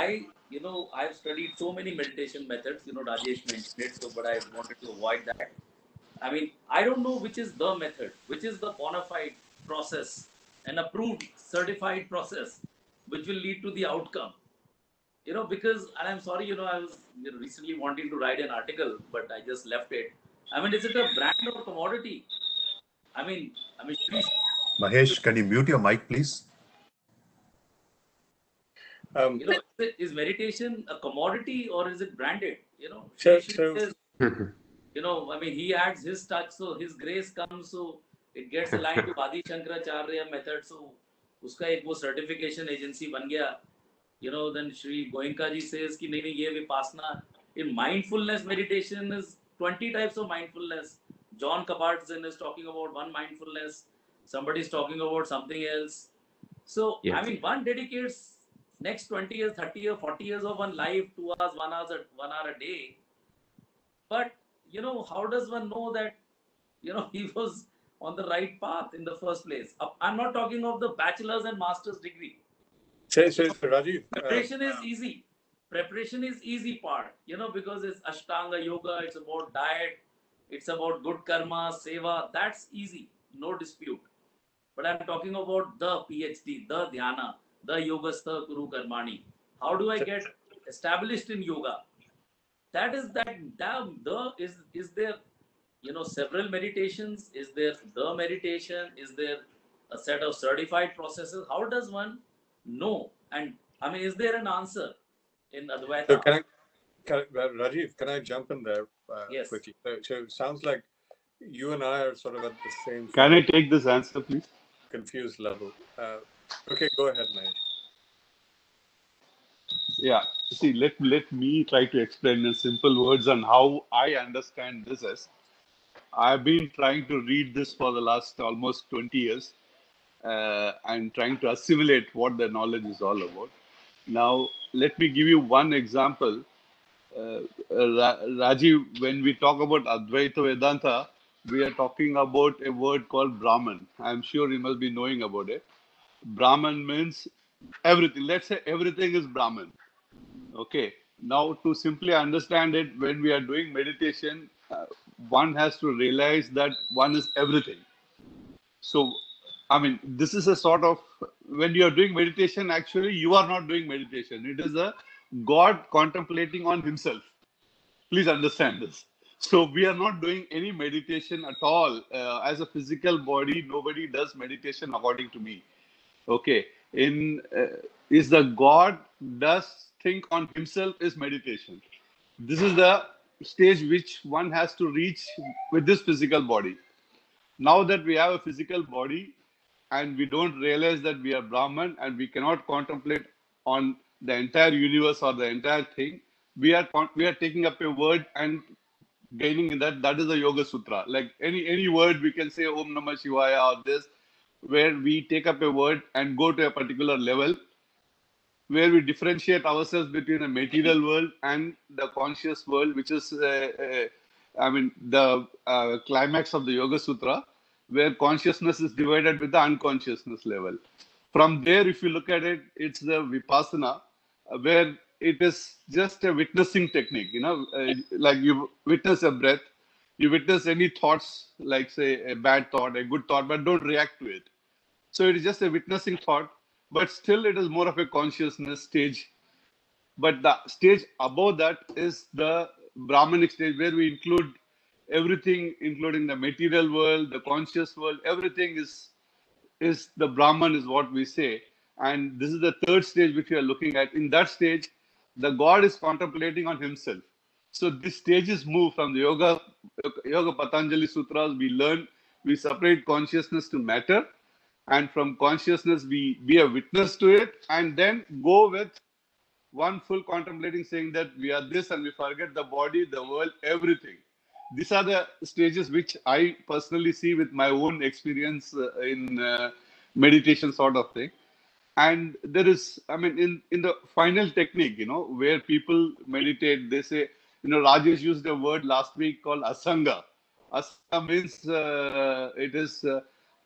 i you know i've studied so many meditation methods you know rajesh mentioned it so but i wanted to avoid that. I mean i don't know which is the method which is the bona fide process an approved certified process which will lead to the outcome. You know because and i'm sorry you know i was you know, recently wanting to write an article but i just left it. I mean is it a brand or commodity? I mean i mean Shri- Mahesh, can you mute your mic, please? Um, you know is, meditation a commodity or is it branded? You know So- Shri so- says, you know i mean he adds his touch so his grace comes so it gets aligned to adi shankaracharya method so uska ek wo certification agency ban gaya. You know then shri goenka ji says ki nahi nahi ye vipassana. In mindfulness meditation is 20 types of mindfulness. Jon kabat-zinn is talking about one mindfulness. Somebody is talking about something else. So Yes. i mean one dedicates next 20 years 30 years 40 years of one life two hours one hour one hour a day. But you know how does one know that you know he was on the right path in the first place? Uh, i'm not talking of the bachelor's and master's degree. So, so, so Rajiv, uh, preparation is easy. Preparation is easy part you know because it's ashtanga yoga it's about diet it's about good karma seva that's easy no dispute. But i'm talking about the phd the dhyana the yogastha kuru karmani how do i get established in yoga that is that damn the is is there you know several meditations is there the meditation is there a set of certified processes how does one know and i mean is there an answer in advaita so can I, can I, Rajiv, can I jump in there uh, Yes. quickly? So, so it sounds like you and I are sort of at the same Can I take this answer, please? confused level. Uh, okay, go ahead, Mahesh. Yeah. See, let let me try to explain in simple words on how I understand this as. I've been trying to read this for the last almost 20 years uh, and trying to assimilate what the knowledge is all about. Now, let me give you one example. Uh, Ra- Rajiv, when we talk about Advaita Vedanta, we are talking about a word called Brahman. I'm sure you must be knowing about it. Brahman means everything. Let's say everything is Brahman. Okay. Now, to simply understand it, when we are doing meditation, uh, one has to realize that one is everything. So, I mean, this is a sort of when you are doing meditation, actually, you are not doing meditation. It is a God contemplating on Himself. Please understand this. So, we are not doing any meditation at all. Uh, as a physical body, nobody does meditation according to me okay. In uh, is the god does think on himself is meditation. This is the stage which one has to reach with this physical body. Now that we have a physical body and we don't realize that we are brahman and we cannot contemplate on the entire universe or the entire thing we are we are taking up a word and gaining in that that is a yoga sutra. Like any any word we can say om namah shivaya or this where we take up a word and go to a particular level where we differentiate ourselves between the material world and the conscious world which is uh, uh, i mean the uh, climax of the yoga sutra where consciousness is divided with the unconsciousness level From there, if you look at it, it's the vipassana, where it is just a witnessing technique. You know, uh, like you witness a breath, you witness any thoughts, like say a bad thought, a good thought, but don't react to it. So it is just a witnessing thought, but still it is more of a consciousness stage. But the stage above that is the Brahmanic stage where we include everything, including the material world, the conscious world, everything is is the Brahman is what we say. And this is the third stage which we are looking at. In that stage, the God is contemplating on himself. So these stages move from the yoga, yoga Patanjali sutras. We learn, we separate consciousness to matter, and from consciousness we be a witness to it, and then go with one full contemplating, saying that we are this, and we forget the body, the world, everything. These are the stages which I personally see with my own experience uh, in uh, meditation, sort of thing. And there is i mean in in the final technique you know where people meditate they say you know rajesh used a word last week called asanga. Asanga means uh, it is uh,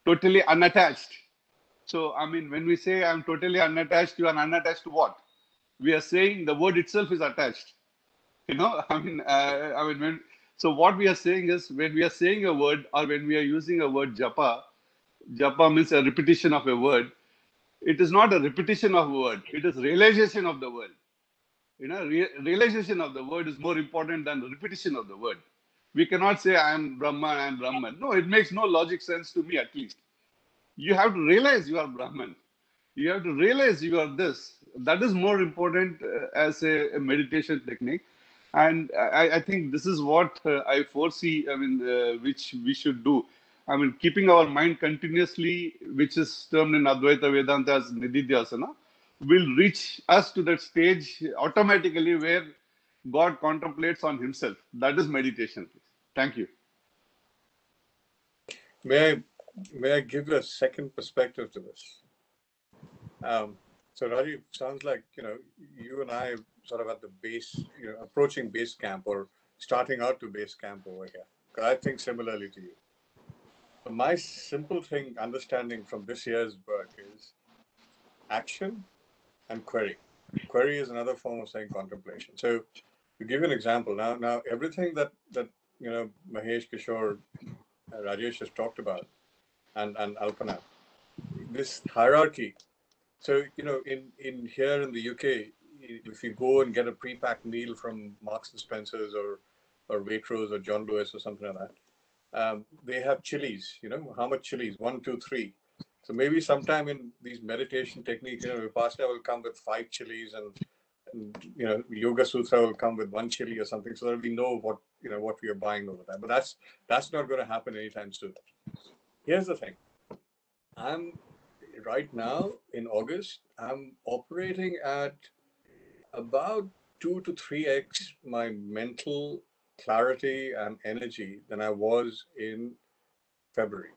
totally unattached. So i mean when we say i'm totally unattached you are unattached to what? We are saying the word itself is attached. You know i mean uh, i mean when so what we are saying is when we are saying a word or when we are using a word japa japa means a repetition of a word it is not a repetition of a word. It is realization of the word. You know re- realization of the word is more important than the repetition of the word we cannot say i am brahman i am brahman. No it makes no logic sense to me at least. You have to realize you are brahman. You have to realize you are this. That is more important uh, as a, a, meditation technique. And I, I, think this is what uh, i foresee i mean uh, which we should do. I mean, keeping our mind continuously, which is termed in Advaita Vedanta as Nididhyasana, will reach us to that stage automatically where God contemplates on himself. That is meditation. Thank you. May I, may I give a second perspective to this? Um, so Rajiv, sounds like, you know, you and I sort of at the base, you know, approaching base camp or starting out to base camp over here. I think similarly to you my simple thing understanding from this year's work is action and query. Query is another form of saying contemplation. So to give you an example, now now everything that that you know Mahesh Kishore, uh, Rajesh has talked about, and and Alpana, this hierarchy. So you know in in here in the UK, if you go and get a pre-packed meal from Marks and Spencers or or Waitrose or John Lewis or something like that, um, they have chilies, you know, how much chilies? One, two, three. So maybe sometime in these meditation techniques, you know, Vipassana will come with five chilies and, and, you know, Yoga Sutra will come with one chili or something so that we know what, you know, what we are buying over there. But that's, that's not going to happen anytime soon. Here's the thing. I'm right now in August, I'm operating at about two to three X my mental clarity and energy than I was in February.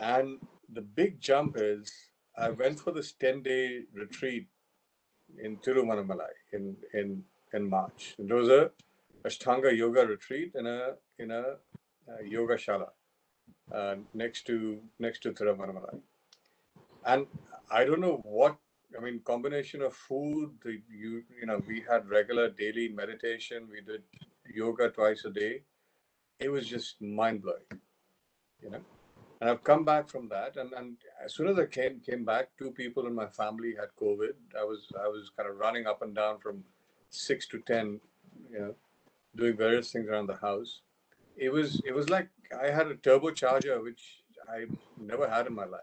And the big jump is I went for this 10 day retreat in Tiruvannamalai in, in, in March. It was a Ashtanga yoga retreat in a, in a, a yoga shala uh, next to next to Tiruvannamalai. And I don't know what I mean, combination of food, the, you you know, we had regular daily meditation. We did yoga twice a day. It was just mind blowing, you know. And I've come back from that, and, and as soon as I came came back, two people in my family had COVID. I was I was kind of running up and down from six to ten, you know, doing various things around the house. It was it was like I had a turbocharger which I never had in my life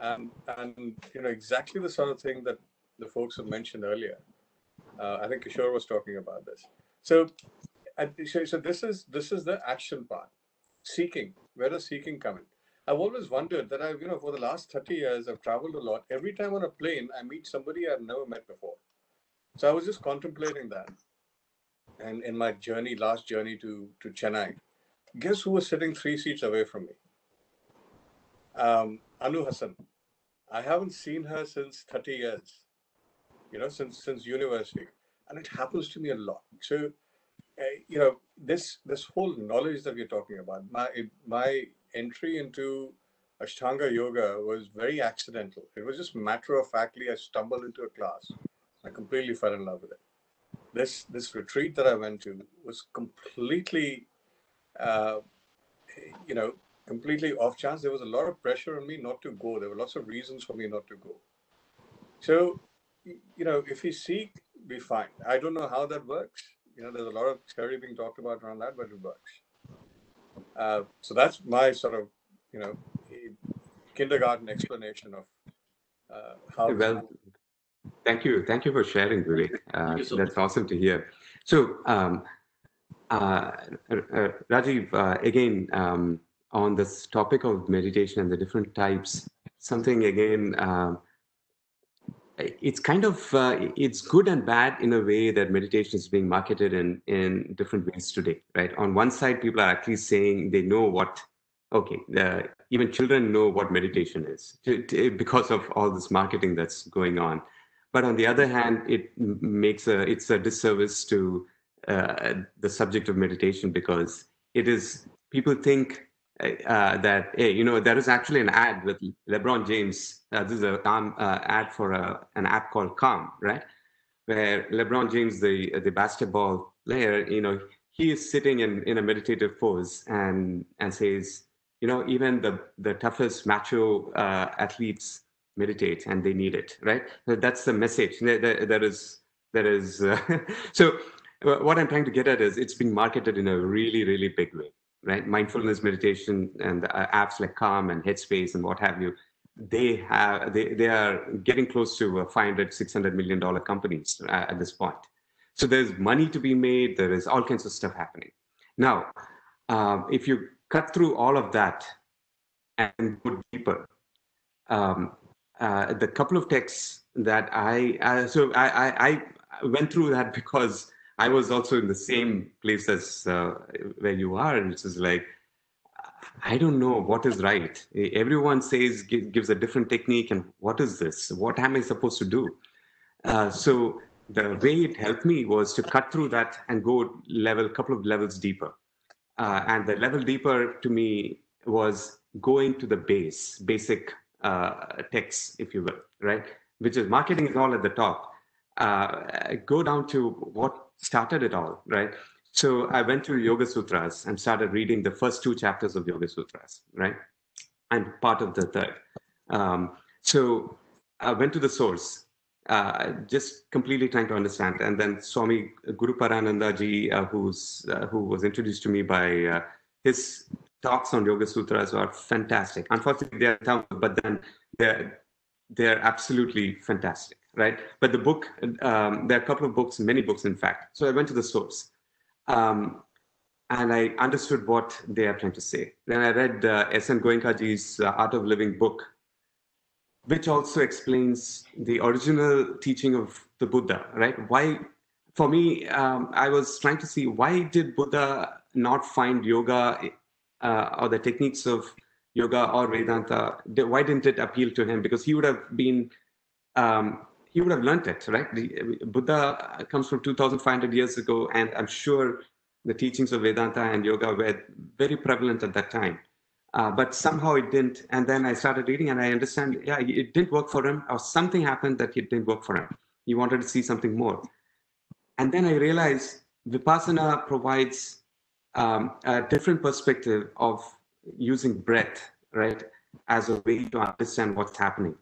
and and you know exactly the sort of thing that the folks have mentioned earlier. Uh, I think Kishore was talking about this. So, so, so this is this is the action part. Seeking. Where does seeking come in? I've always wondered that I've you know for the last thirty years I've traveled a lot. Every time on a plane I meet somebody I've never met before. So I was just contemplating that, and in my journey, last journey to to Chennai, guess who was sitting three seats away from me? Um, Anu Hassan. I haven't seen her since 30 years, you know, since since university, and it happens to me a lot. So, uh, you know, this this whole knowledge that we're talking about, my my entry into Ashtanga yoga was very accidental. It was just matter of factly, I stumbled into a class. I completely fell in love with it. This this retreat that I went to was completely, uh, you know, completely off chance. There was a lot of pressure on me not to go. There were lots of reasons for me not to go. So, you know, if we seek, we find. I don't know how that works. You know, there's a lot of theory being talked about around that, but it works. Uh, so that's my sort of, you know, kindergarten explanation of uh, how. Well, thank you. Thank you for sharing, Vivek. Uh, so that's awesome to hear. So, um, uh, Rajiv, uh, again, um, on this topic of meditation and the different types, something again, um, it's kind of uh, it's good and bad in a way that meditation is being marketed in in different ways today right on one side people are actually saying they know what okay uh, even children know what meditation is because of all this marketing that's going on but on the other hand it makes a it's a disservice to uh, the subject of meditation because it is people think uh, that hey, you know there is actually an ad with LeBron James. Uh, this is an um, uh, ad for a, an app called Calm, right? Where LeBron James, the the basketball player, you know, he is sitting in in a meditative pose and and says, you know, even the the toughest macho uh, athletes meditate and they need it, right? That's the message. There, is there is uh, so. What I'm trying to get at is it's being marketed in a really, really big way right? Mindfulness meditation and uh, apps like Calm and Headspace and what have you, they have they, they are getting close to uh, 500 600 million dollar companies uh, at this point so there's money to be made there is all kinds of stuff happening now um, if you cut through all of that and go deeper um, uh, the couple of texts that i uh, so I, I i went through that because I was also in the same place as uh, where you are, and it's just like I don't know what is right. Everyone says gives a different technique, and what is this? What am I supposed to do? Uh, so the way it helped me was to cut through that and go level, couple of levels deeper. Uh, and the level deeper to me was going to the base, basic uh, text, if you will, right? Which is marketing is all at the top. Uh, go down to what started it all, right? So I went to Yoga Sutras and started reading the first two chapters of Yoga Sutras, right? And part of the third. Um, so I went to the source, uh, just completely trying to understand. And then Swami Guruparananda ji, uh, who's, uh, who was introduced to me by uh, his talks on Yoga Sutras are fantastic. Unfortunately, they're tough, but then they're, they're absolutely fantastic right? But the book, um, there are a couple of books, many books, in fact. So I went to the source. Um, and I understood what they are trying to say. Then I read uh, S.N. Goenkaji's uh, Art of Living book, which also explains the original teaching of the Buddha, right? Why, for me, um, I was trying to see why did Buddha not find yoga uh, or the techniques of yoga or Vedanta? Why didn't it appeal to him? Because he would have been um, he would have learned it, right? The, Buddha comes from 2,500 years ago, and I'm sure the teachings of Vedanta and yoga were very prevalent at that time. Uh, but somehow it didn't. And then I started reading, and I understand, yeah, it didn't work for him, or something happened that it didn't work for him. He wanted to see something more. And then I realized Vipassana provides um, a different perspective of using breath, right, as a way to understand what's happening.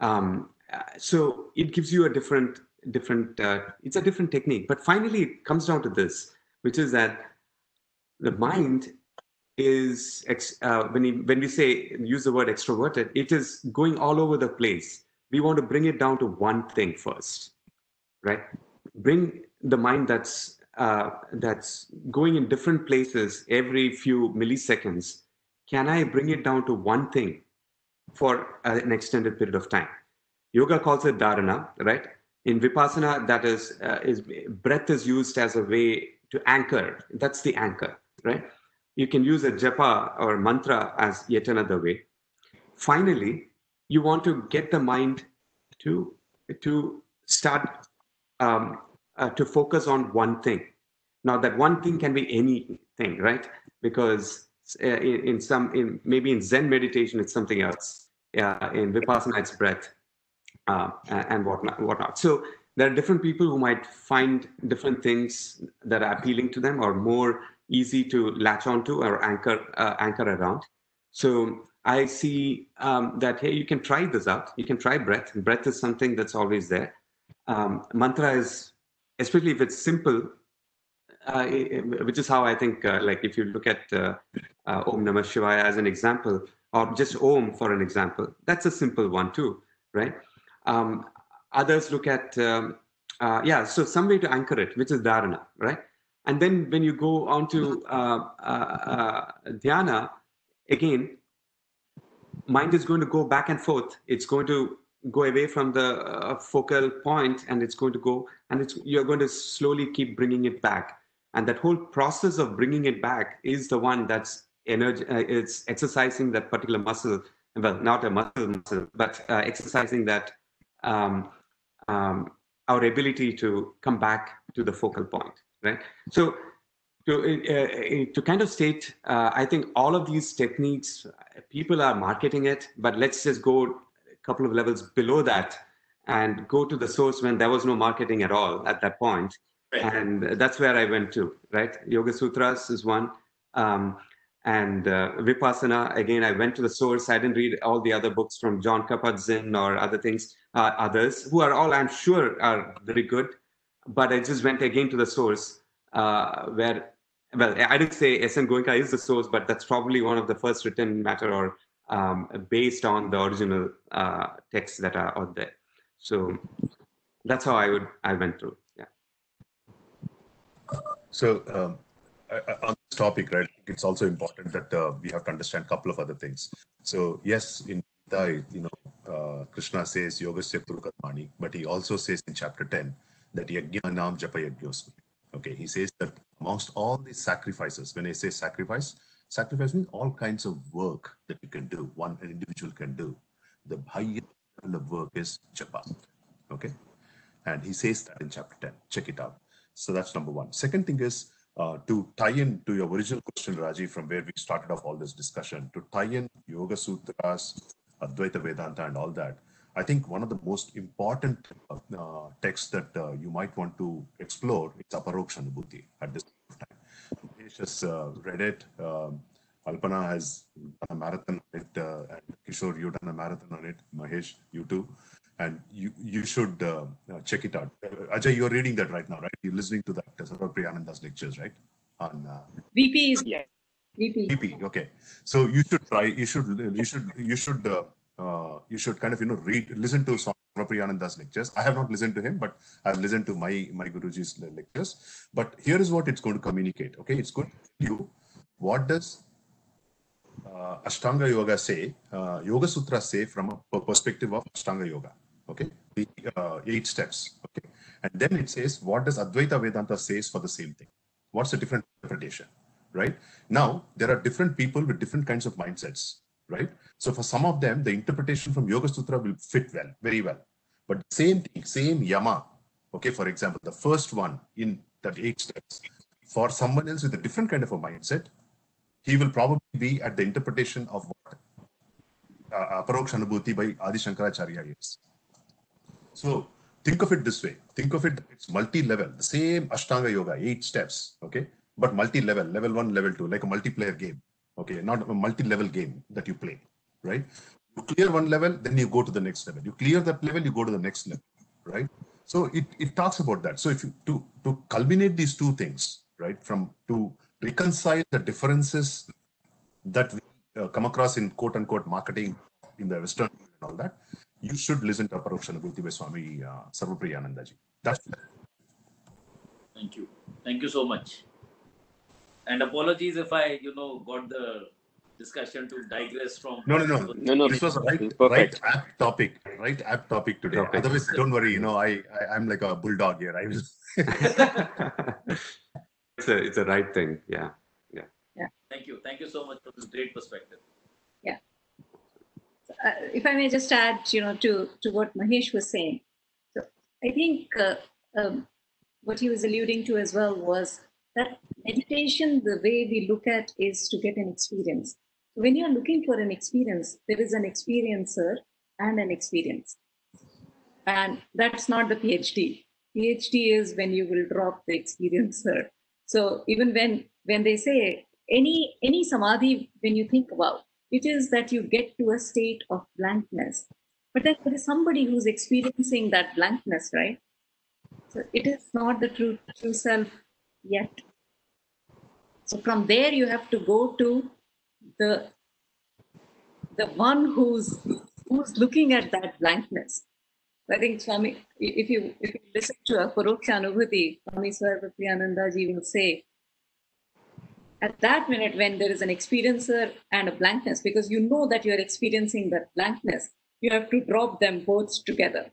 Um, so it gives you a different different uh, it's a different technique. But finally it comes down to this which is that the mind is uh, when, when we say use the word extroverted it is going all over the place. We want to bring it down to one thing first right? Bring the mind that's uh, that's going in different places every few milliseconds can i bring it down to one thing for an extended period of time Yoga calls it dharana, right? In vipassana, that is, uh, is breath is used as a way to anchor. That's the anchor, right? You can use a japa or mantra as yet another way. Finally, you want to get the mind to to start um, uh, to focus on one thing. Now, that one thing can be anything, right? Because uh, in, in some in maybe in Zen meditation it's something else. Yeah, in Vipassana it's breath uh, and whatnot, whatnot. So there are different people who might find different things that are appealing to them or more easy to latch onto or anchor uh, anchor around. So I see um, that hey, you can try this out. You can try breath. Breath is something that's always there. Um, mantra is, especially if it's simple, uh, which is how I think, uh, like if you look at uh, uh, Om Namah Shivaya as an example, or just Om for an example, that's a simple one too, right? Um, others look at, um, uh, yeah, so some way to anchor it, which is dharana, right? And then when you go on to uh, dhyana, again, mind is going to go back and forth. It's going to go away from the focal point and it's going to go, and it's you're going to slowly keep bringing it back. And that whole process of bringing it back is the one that's energy uh, it's exercising that particular muscle well not a muscle muscle but uh, exercising that um, um, our ability to come back to the focal point right? So to, uh, to kind of state uh, i think all of these techniques people are marketing it but let's just go couple of levels below that and go to the source when there was no marketing at all at that point and that's where I went to. Right, Yoga Sutras is one, um, and uh, Vipassana. Again, I went to the source. I didn't read all the other books from Jon Kabat-Zinn or other things, uh, others who are all I'm sure are very good, but I just went again to the source uh, where. Well, I didn't say S.N. Goenka is the source, but that's probably one of the first written matter or um, based on the original uh, texts that are out there. So that's how I would I went through. Yeah. So um, on this topic, right, it's also important that uh, we have to understand a couple of other things. So yes, in Gita, you know, uh, Krishna says Yogasya kuru karmani, but he also says in chapter 10 that Yajnanam Japa Yajnosmi. Okay, he says that amongst all these sacrifices, when I say sacrifice, sacrifice means all kinds of work that you can do, one an individual can do. The highest level of work is japa. Okay, and he says that in chapter 10. Check it out. So that's number one. Second thing is uh, to tie in to your original question, Raji, from where we started off all this discussion, to tie in Yoga Sutras, Advaita Vedanta, and all that. I think one of the most important uh, texts that uh, you might want to explore is Aparokshanubhuti at this time. Mahesh has uh, read it. Um, Alpana has done a marathon on it. Uh, and Kishore, you've done a marathon on it. Mahesh, you too and you you should uh, uh, check it out. Uh, Ajay, you're reading that right now, right? You're listening to that uh, Sarvapriyananda's lectures, right? On uh, VP is yeah. VP. VP. Okay, so you should try. You should you should you should uh, uh, you should kind of you know read listen to Sarvapriyananda's lectures. I have not listened to him, but I've listened to my my Guruji's lectures. But here is what it's going to communicate. Okay, it's going to you what does uh, Ashtanga Yoga say, uh, Yoga Sutra say from a perspective of Ashtanga Yoga okay the uh, eight steps okay and then it says what does advaita vedanta says for the same thing what's the different interpretation right now there are different people with different kinds of mindsets right so for some of them the interpretation from yoga sutra will fit well very well but same thing same yama okay for example the first one in that eight steps for someone else with a different kind of a mindset he will probably be at the interpretation of what uh, Aparokshanubhuti by Adi Shankaracharya is. So think of it this way. Think of it, it's multi-level, the same Ashtanga Yoga, eight steps, okay? But multi-level, level one, level two, like a multiplayer game, okay? Not a multi-level game that you play, right? You clear one level, then you go to the next level. You clear that level, you go to the next level, right? So it, it talks about that. So if you to to culminate these two things, right, from to reconcile the differences that we uh, come across in quote unquote marketing in the Western world and all that, you should listen to Aparokshanubhuti by Swami uh, Sarvapriyanandaji. That's it. Thank you. Thank you so much. And apologies if I, you know, got the discussion to digress from. No, no, no. No, no. This was a right, right apt topic, right apt topic today. Topic. Otherwise, don't worry. You know, I, I I'm like a bulldog here. I was. it's a it's a right thing. Yeah. Thank you. Thank you so much for this great perspective. uh, if I may just add, you know, to to what Mahesh was saying. So I think uh, um, what he was alluding to as well was that meditation, the way we look at is to get an experience. When you're looking for an experience, there is an experiencer and an experience. And that's not the PhD. PhD is when you will drop the experiencer. So even when when they say any any samadhi, when you think about it is that you get to a state of blankness. But then there is somebody who's experiencing that blankness, right? So it is not the true true self yet. So from there you have to go to the the one who's who's looking at that blankness. I think Swami, if you if you listen to Aparokshanubhuti, Swami Sarvapriyananda ji will say, at that minute when there is an experiencer and a blankness, because you know that you're experiencing that blankness, you have to drop them both together.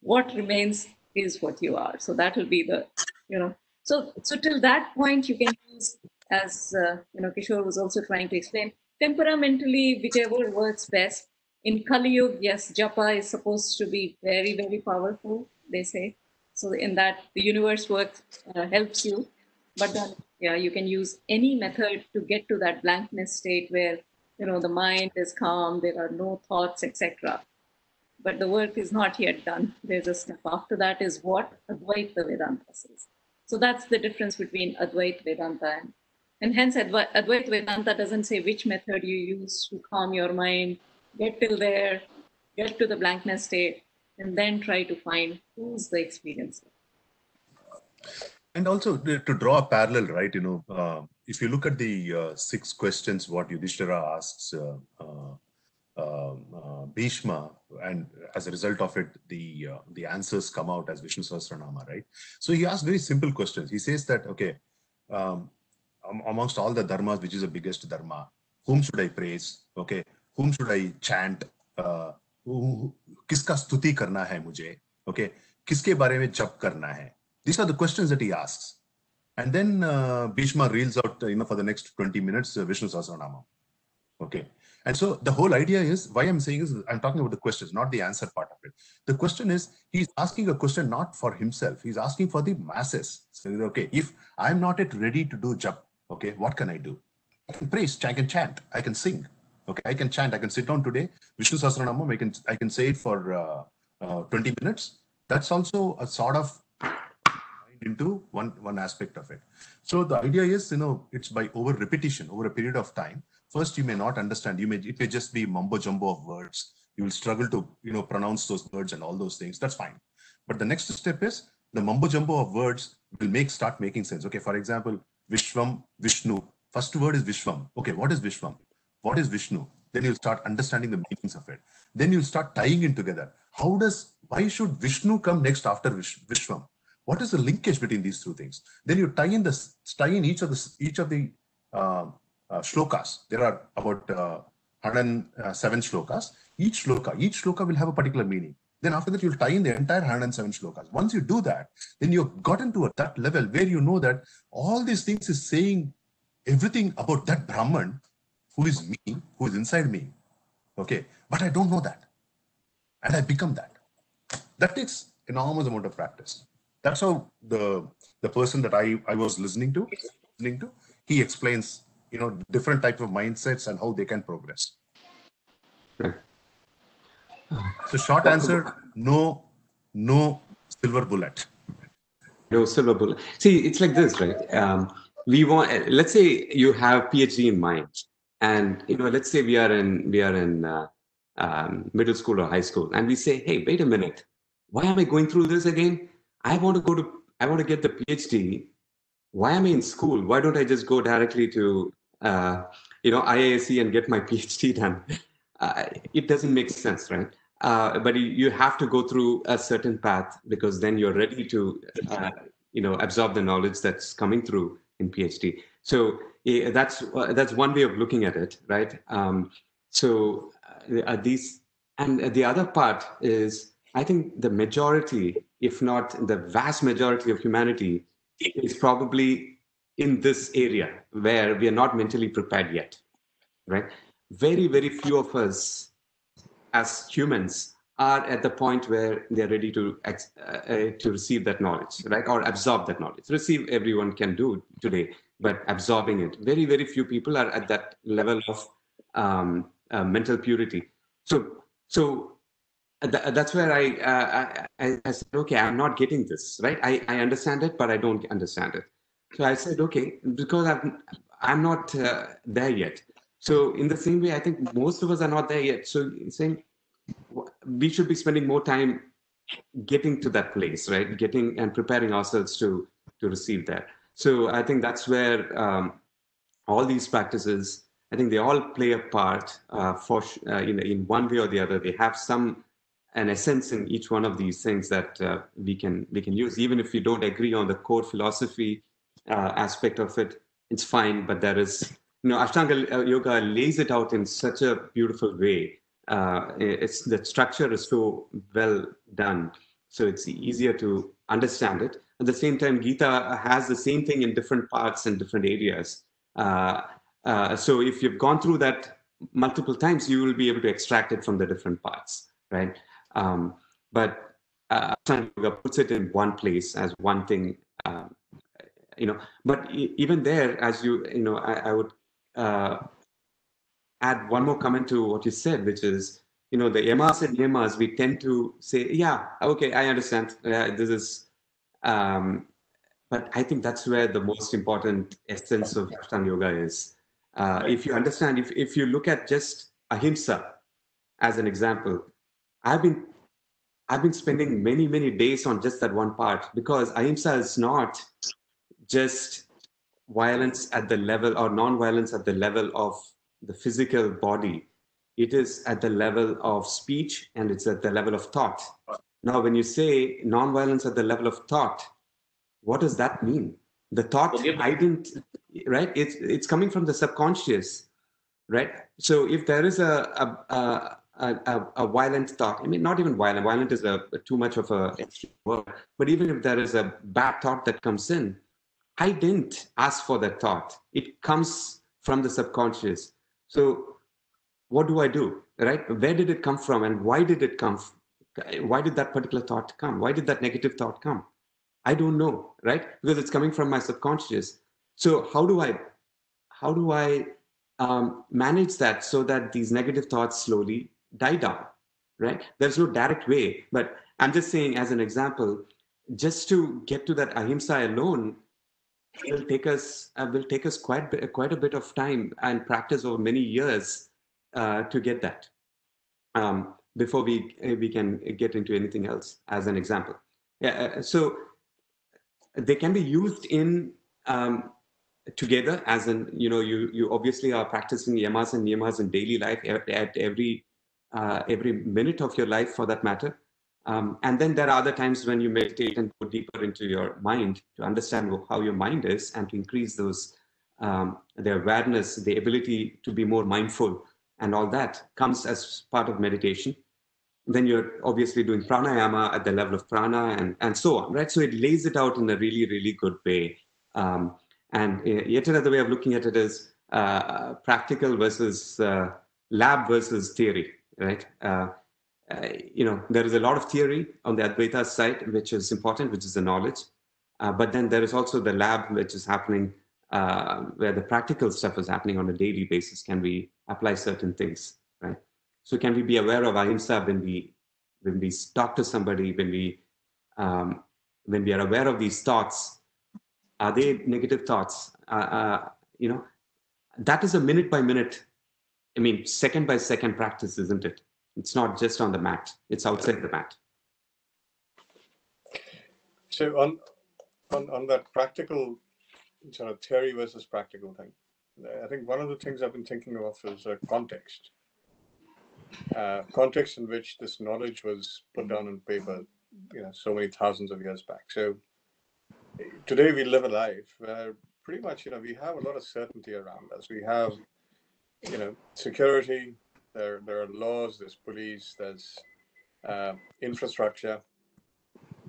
What remains is what you are. So that will be the, you know, so so till that point you can use, as uh, you know, Kishore was also trying to explain, temperamentally whichever works best in Kali Yuga, yes, japa is supposed to be very, very powerful, they say. So in that, the universe works, uh, helps you. But then, yeah, you can use any method to get to that blankness state where, you know, the mind is calm, there are no thoughts, etc. But the work is not yet done. There's a step after that is what Advaita Vedanta says. So that's the difference between Advaita Vedanta and, hence Adva- Advaita Vedanta doesn't say which method you use to calm your mind, get till there, get to the blankness state, and then try to find who's the experiencer. And also to draw a parallel, right? You know, uh, if you look at the uh, six questions what Yudhishthira asks uh, uh, Bhishma, and as a result of it, the uh, the answers come out as Vishnu Sahasranama, right? So he asks very simple questions. He says that okay, um, am- amongst all the dharmas, which is the biggest dharma, whom should I praise? Okay, whom should I chant? Uh, who- किसका स्तुति करना है मुझे? Okay, किसके बारे में जप करना है? These are the questions that he asks. And then uh, Bhishma reels out, uh, you know, for the next 20 minutes, uh, Vishnu Sahasranama. Okay. and so the whole idea is why I'm saying is I'm talking about the questions, not the answer part of it. The question is he's asking a question not for himself, he's asking for the masses. So, okay, if I'm not yet ready to do jap, okay, what can I do? I can praise, I can chant, I can sing. Okay, I can chant, I can sit down today, Vishnu Sahasranamam, I can I can say it for uh, uh, 20 minutes. That's also a sort of into one one aspect of it so the idea is you know it's by over repetition over a period of time first you may not understand. You may it may just be mumbo jumbo of words. You will struggle to you know pronounce those words and all those things. That's fine. But the next step is the mumbo jumbo of words will make start making sense. Okay for example vishwam vishnu. First word is vishwam. Okay what is vishwam? What is vishnu? Then you'll start understanding the meanings of it. Then you'll start tying in together. How does why should vishnu come next after Vish, vishwam? What is the linkage between these two things? Then you tie in this tie in each of the each of the uh, uh, shlokas. There are about uh, 107 shlokas. Each shloka each shloka will have a particular meaning. Then after that you'll tie in the entire 107 shlokas. Once you do that then you've gotten to a, that level where you know that all these things is saying everything about that brahman who is me who is inside me. Okay? But i don't know that. And i become that. That takes enormous amount of practice. That's how the the person that i i was listening to listening to he explains you know different types of mindsets and how they can progress so short answer no no silver bullet No silver bullet. See, it's like this, right? Um, we want. Let's say you have PhD in mind, and you know, let's say we are in we are in uh, um, middle school or high school, and we say, "Hey, wait a minute, why am I going through this again? I want to go to. I want to get the PhD. Why am I in school? Why don't I just go directly to, uh, you know, IISc and get my PhD done? Uh, it doesn't make sense, right? uh, but you, have to go through a certain path because then you're ready to uh, you know absorb the knowledge that's coming through in phd so eh, that's uh, that's one way of looking at it right um, so uh, these and the other part is i think the majority if not the vast majority of humanity is probably in this area where we are not mentally prepared yet right very very few of us as humans are at the point where they're ready to uh, uh, to receive that knowledge right or absorb that knowledge receive everyone can do today but absorbing it. Very, very few people are at that level of um, uh, mental purity. So, so th- that's where I, uh, I, I said, okay, I'm not getting this, right? I, I understand it, but I don't understand it. So I said, okay, because I'm, I'm not uh, there yet. So in the same way, I think most of us are not there yet. So saying we should be spending more time getting to that place, right? Getting and preparing ourselves to to receive that. So I think that's where um, all these practices, I think they all play a part uh, for uh, in in one way or the other. They have some an essence in each one of these things that uh, we can we can use, even if we don't agree on the core philosophy uh, aspect of it. It's fine, but there is you know Ashtanga yoga lays it out in such a beautiful way. Uh, it's the structure is so well done so it's easier to understand it. At the same time gita has the same thing in different parts and different areas. Uh, uh, so if you've gone through that multiple times you will be able to extract it from the different parts right um, but uh, yoga puts it in one place as one thing uh, you know but even there as you you know i, I would uh, add one more comment to what you said, which is, you know, the yamas and yamas, we tend to say, yeah, okay, I understand. Uh, this is, um, but I think that's where the most important essence of Ashtanga Yoga is. Uh, if you understand, if, if you look at just ahimsa as an example, I've been I've been spending many, many days on just that one part because ahimsa is not just violence at the level or non-violence at the level of the physical body. It is at the level of speech and it's at the level of thought. Now, when you say nonviolence at the level of thought, what does that mean? The thought I didn't, right? It's it's coming from the subconscious, right? So if there is a a, a, a, a violent thought, I mean, not even violent. Violent is a, too much of a word. But even if there is a bad thought that comes in, I didn't ask for that thought. It comes from the subconscious. So what do I do? Right? Where did it come from and why did it come? Why did that particular thought come? Why did that negative thought come? I don't know, right? Because it's coming from my subconscious. So how do I how do I um, manage that so that these negative thoughts slowly die down? Right? There's no direct way, but I'm just saying as an example, just to get to that ahimsa alone will take us uh, will take us quite quite a bit of time and practice over many years uh, to get that um, before we uh, we can get into anything else as an example yeah uh, so they can be used in um, together as in you know you you obviously are practicing yamas and niyamas in daily life at every uh, every minute of your life for that matter um, and then there are other times when you meditate and go deeper into your mind to understand how your mind is and to increase those um, the awareness, the ability to be more mindful, and all that comes as part of meditation. Then you're obviously doing pranayama at the level of prana and, and so on, right? So it lays it out in a really, really good way. Um, and uh, yet another way of looking at it is uh, practical versus uh, lab versus theory, right? Uh, uh, you know, there is a lot of theory on the Advaita side, which is important, which is the knowledge. Uh, but then there is also the lab, which is happening, uh, where the practical stuff is happening on a daily basis. Can we apply certain things, right? So can we be aware of ahimsa when we when we talk to somebody, when we um, when we are aware of these thoughts? Are they negative thoughts? Uh, uh, you know, that is a minute by minute. I mean, second by second practice, isn't it? It's not just on the mat, it's outside the mat. So on on, on that practical sort of theory versus practical thing, I think one of the things I've been thinking of is context. Uh, context in which this knowledge was put down on paper, you know, so many thousands of years back. So today we live a life where pretty much, you know, we have a lot of certainty around us. We have, you know, security, there, there are laws, there's police, there's uh, infrastructure.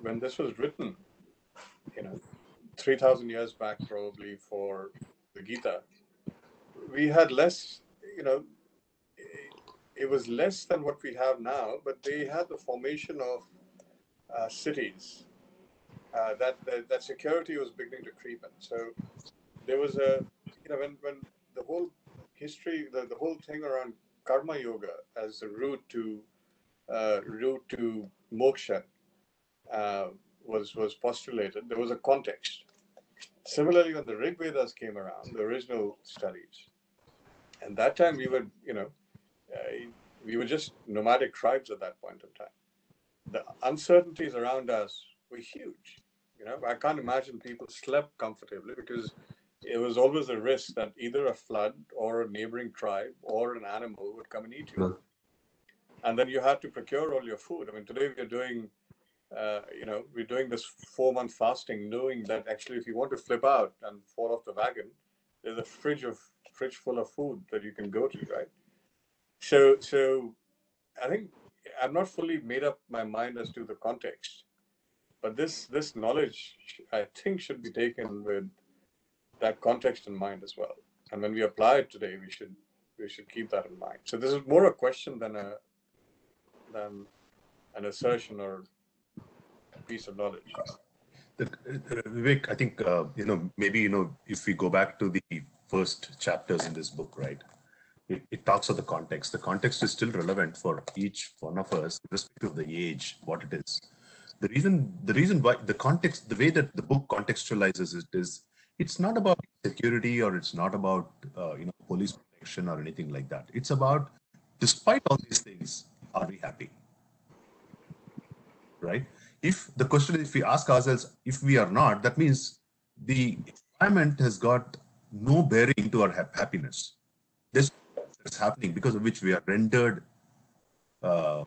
When this was written, you know, 3,000 years back, probably for the Gita, we had less, you know, it was less than what we have now, but they had the formation of uh, cities. Uh, that, that, that security was beginning to creep in. So there was a you know when when the whole history the, the whole thing around karma yoga as the route to uh, route to moksha uh, was was postulated. There was a context. Similarly when the rig vedas came around the original studies and that time we were you know uh, we were just nomadic tribes at that point in time. The uncertainties around us were huge you know, I can't imagine people slept comfortably because it was always a risk that either a flood or a neighboring tribe or an animal would come and eat you. Hmm. And then you had to procure all your food. I mean, today we're doing, uh, you know, we're doing this four month fasting, knowing that actually, if you want to flip out and fall off the wagon, there's a fridge of fridge full of food that you can go to, right? So, so I think I'm not fully made up my mind as to the context but this this knowledge i think should be taken with that context in mind as well and when we apply it today we should we should keep that in mind so this is more a question than a than an assertion or a piece of knowledge Vivek, I think uh, you know maybe you know if we go back to the first chapters in this book, right? It, it talks of the context. The context is still relevant for each one of us, irrespective of the age, what it is. The reason, the reason why the context, the way that the book contextualizes it is, it's not about security or it's not about uh, you know police protection or anything like that. It's about, despite all these things, are we happy? Right? if the question is if we ask ourselves if we are not that means the environment has got no bearing to our hap- happiness this is happening because of which we are rendered uh,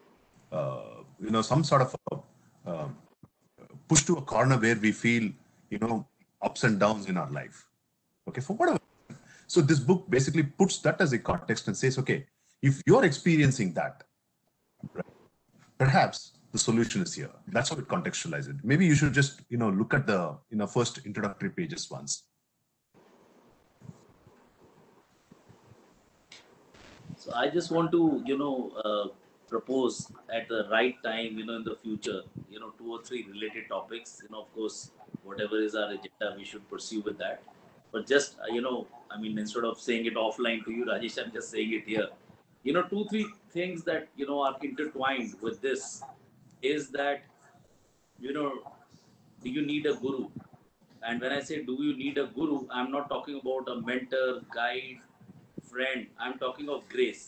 uh, you know some sort of a, um, push to a corner where we feel you know ups and downs in our life okay for whatever so this book basically puts that as a context and says okay if you're experiencing that right, perhaps the solution is here. That's how it contextualizes it. Maybe you should just, you know, look at the, you know, first introductory pages once. So I just want to, you know, uh, propose at the right time, you know, in the future, you know, two or three related topics. You know, of course, whatever is our agenda, we should pursue with that. But just, uh, you know, I mean, instead of saying it offline to you, Rajesh, I'm just saying it here. You know, two, three things that, you know, are intertwined with this is that you know do you need a guru and when i say do you need a guru i'm not talking about a mentor guide friend i'm talking of grace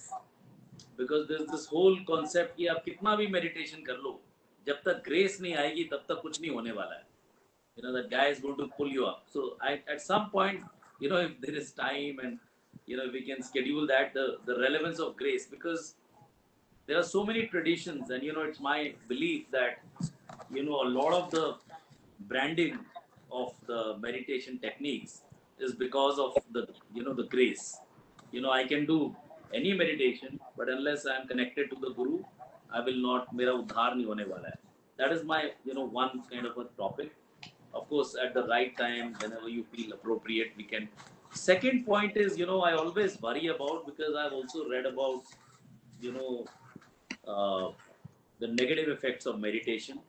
because there's this whole concept कि आप कितना भी meditation कर लो जब तक grace नहीं आएगी तब तक कुछ नहीं होने वाला है you know that guy is going to pull you up so I, at some point you know if there is time and you know we can schedule that the the relevance of grace because there are so many traditions and you know it's my belief that you know a lot of the branding of the meditation techniques is because of the you know the grace you know i can do any meditation but unless i am connected to the guru i will not mera udhar hone wala hai. That is my you know one kind of a topic. Of course at the right time whenever you feel appropriate we can. Second point is you know i always worry about because i've also read about you know uh, the negative effects of meditation.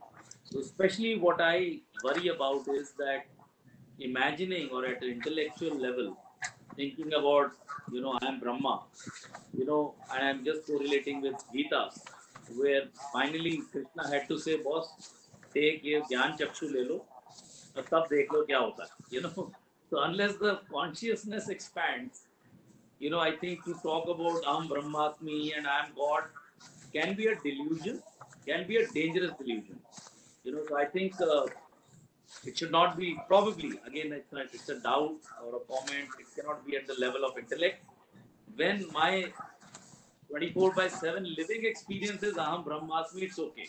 So, especially what I worry about is that imagining or at an intellectual level, thinking about, you know, I am Brahma, you know, I am just correlating with Gita, where finally Krishna had to say, boss, take your ज्ञान chakshu lelo, लो और तब देख you know. So unless the consciousness expands you know I think to talk about Aham Brahmasmi and I'm God can be a delusion can be a dangerous delusion. You know so I think uh, it should not be probably again it's, it's a doubt or a comment. It cannot be at the level of intellect. When my 24 by 7 living experience is aham brahmasmi it's okay.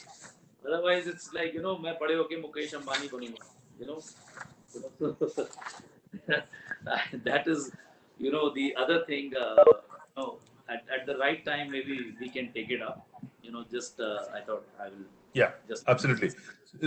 Otherwise it's like you know main bade hoke mukesh ambani banunga you know? That is you know the other thing uh, you know, at, at the right time maybe we can take it up. You know just uh, i thought i will yeah just absolutely.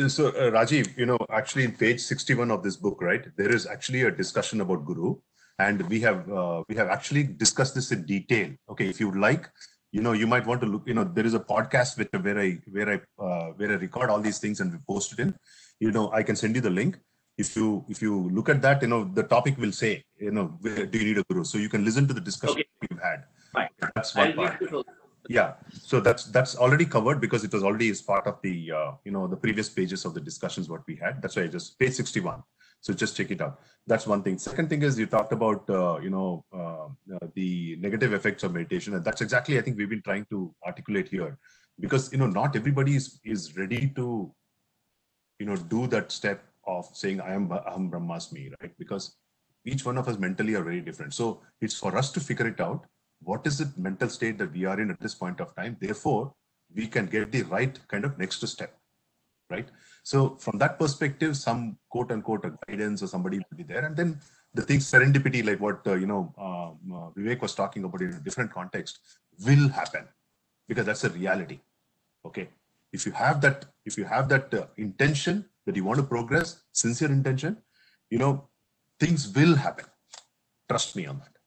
So, uh, Rajiv, you know, actually, in page sixty-one of this book, right, there is actually a discussion about Guru, and we have uh, we have actually discussed this in detail. Okay, if you would like, you know, you might want to look. You know, there is a podcast which where I where I uh, where I record all these things and we post it in. You know, I can send you the link. if you if you look at that, you know the topic will say, you know, where do you need a guru? So you can listen to the discussion Okay. we've had. Fine. That's I'll part. Yeah, so that's that's already covered because it was already as part of the uh, you know the previous pages of the discussions what we had. That's why I just page sixty one. So just check it out. That's one thing. Second thing is you talked about uh, you know uh, uh, the negative effects of meditation, and that's exactly I think we've been trying to articulate here, because you know not everybody is is ready to you know do that step of saying I am Aham Brahmasmi, right? Because each one of us mentally are very different. So it's for us to figure it out what is the mental state that we are in at this point of time? Therefore we can get the right kind of next step right? So from that perspective some quote unquote guidance or somebody will be there. And then the thing serendipity like what uh, you know um, uh, vivek was talking about in a different context will happen because that's a reality okay? If you have that if you have that uh, intention that you want to progress sincere intention you know things will happen. Trust me on that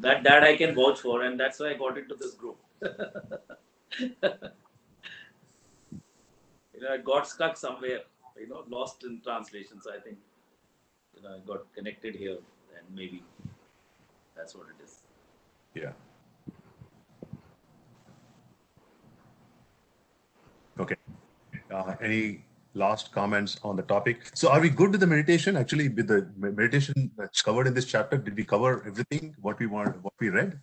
That that I can vouch for, and that's why I got into this group. you know, I got stuck somewhere, you know, lost in translations. I think, you know, I got connected here, and maybe that's what it is. Yeah. Okay. Uh, any last comments on the topic? So are we good with the meditation? Actually, with the meditation that's covered in this chapter, did we cover everything what we want, what we read?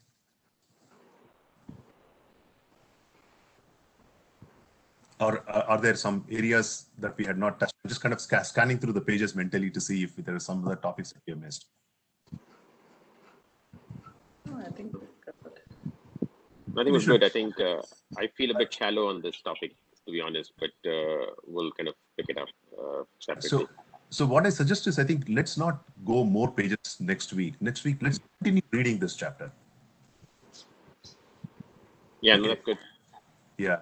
Or uh, are there some areas that we had not touched? Just kind of sca- scanning through the pages mentally to see if there are some other topics that we have missed. Oh, I think we've covered. I think it was good. I think uh, I feel a bit shallow on this topic, to be honest, but uh, we'll kind of pick it up uh, separately. So, so what I suggest is, I think let's not go more pages next week. Next week, let's continue reading this chapter. yeah, no, that's good. Yeah,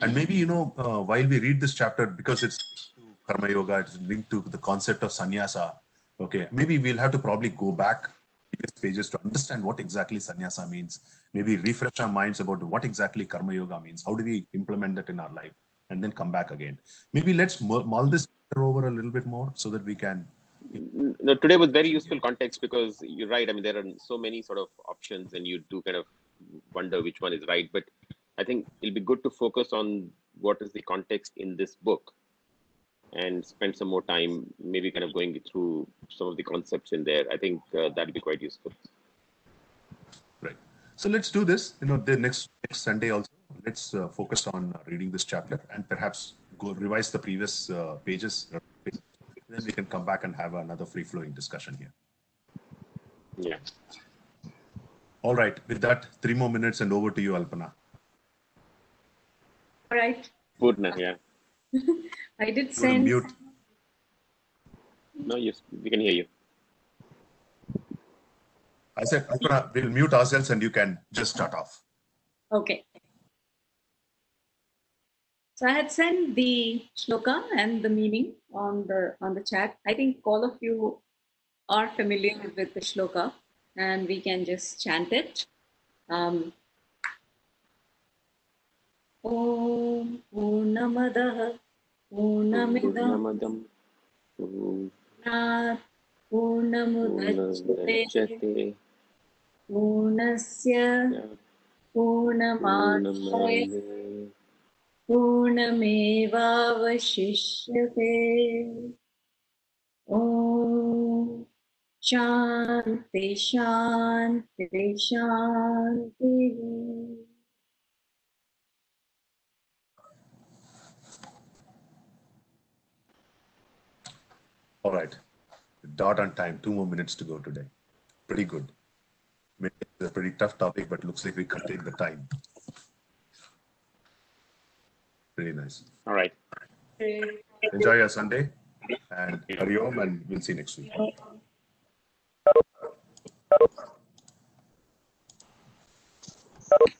and maybe you know, uh, while we read this chapter, because it's to karma yoga, it's linked to the concept of sannyasa. Okay, maybe we'll have to probably go back previous pages to understand what exactly sannyasa means. Maybe refresh our minds about what exactly karma yoga means. How do we implement that in our life, and then come back again. Maybe let's mull this over a little bit more so that we can No, today was very useful context because you're right. I mean, there are so many sort of options, and you do kind of wonder which one is right. But I think it'll be good to focus on what is the context in this book, and spend some more time, maybe kind of going through some of the concepts in there. I think uh, that'd be quite useful. Right. So let's do this. You know, the next next Sunday also. Let's uh, focus on uh, reading this chapter and perhaps go revise the previous uh, pages. Then we can come back and have another free flowing discussion here. Yeah. All right. With that, three more minutes and over to you, Alpana. All right. Purna, yeah. I did You send. mute. No, yes, we can hear you. I said, Alpana, we'll mute ourselves and you can just start off. Okay. So I had sent the shloka and the meaning on the on the chat. I think all of you are familiar with the shloka, and we can just chant it. Um, ॐ पूर्णमदः शांति शांति पूर्णस्य पूर्णमेवावशिष्यते। शान्ति शान्ति शान्तिः। All right. Dot on time. Two more minutes to go today. Pretty good. It's a pretty tough topic, but looks like we can take the time. Pretty nice. All right. Enjoy your Sunday and Hari Om, and we'll see you next week.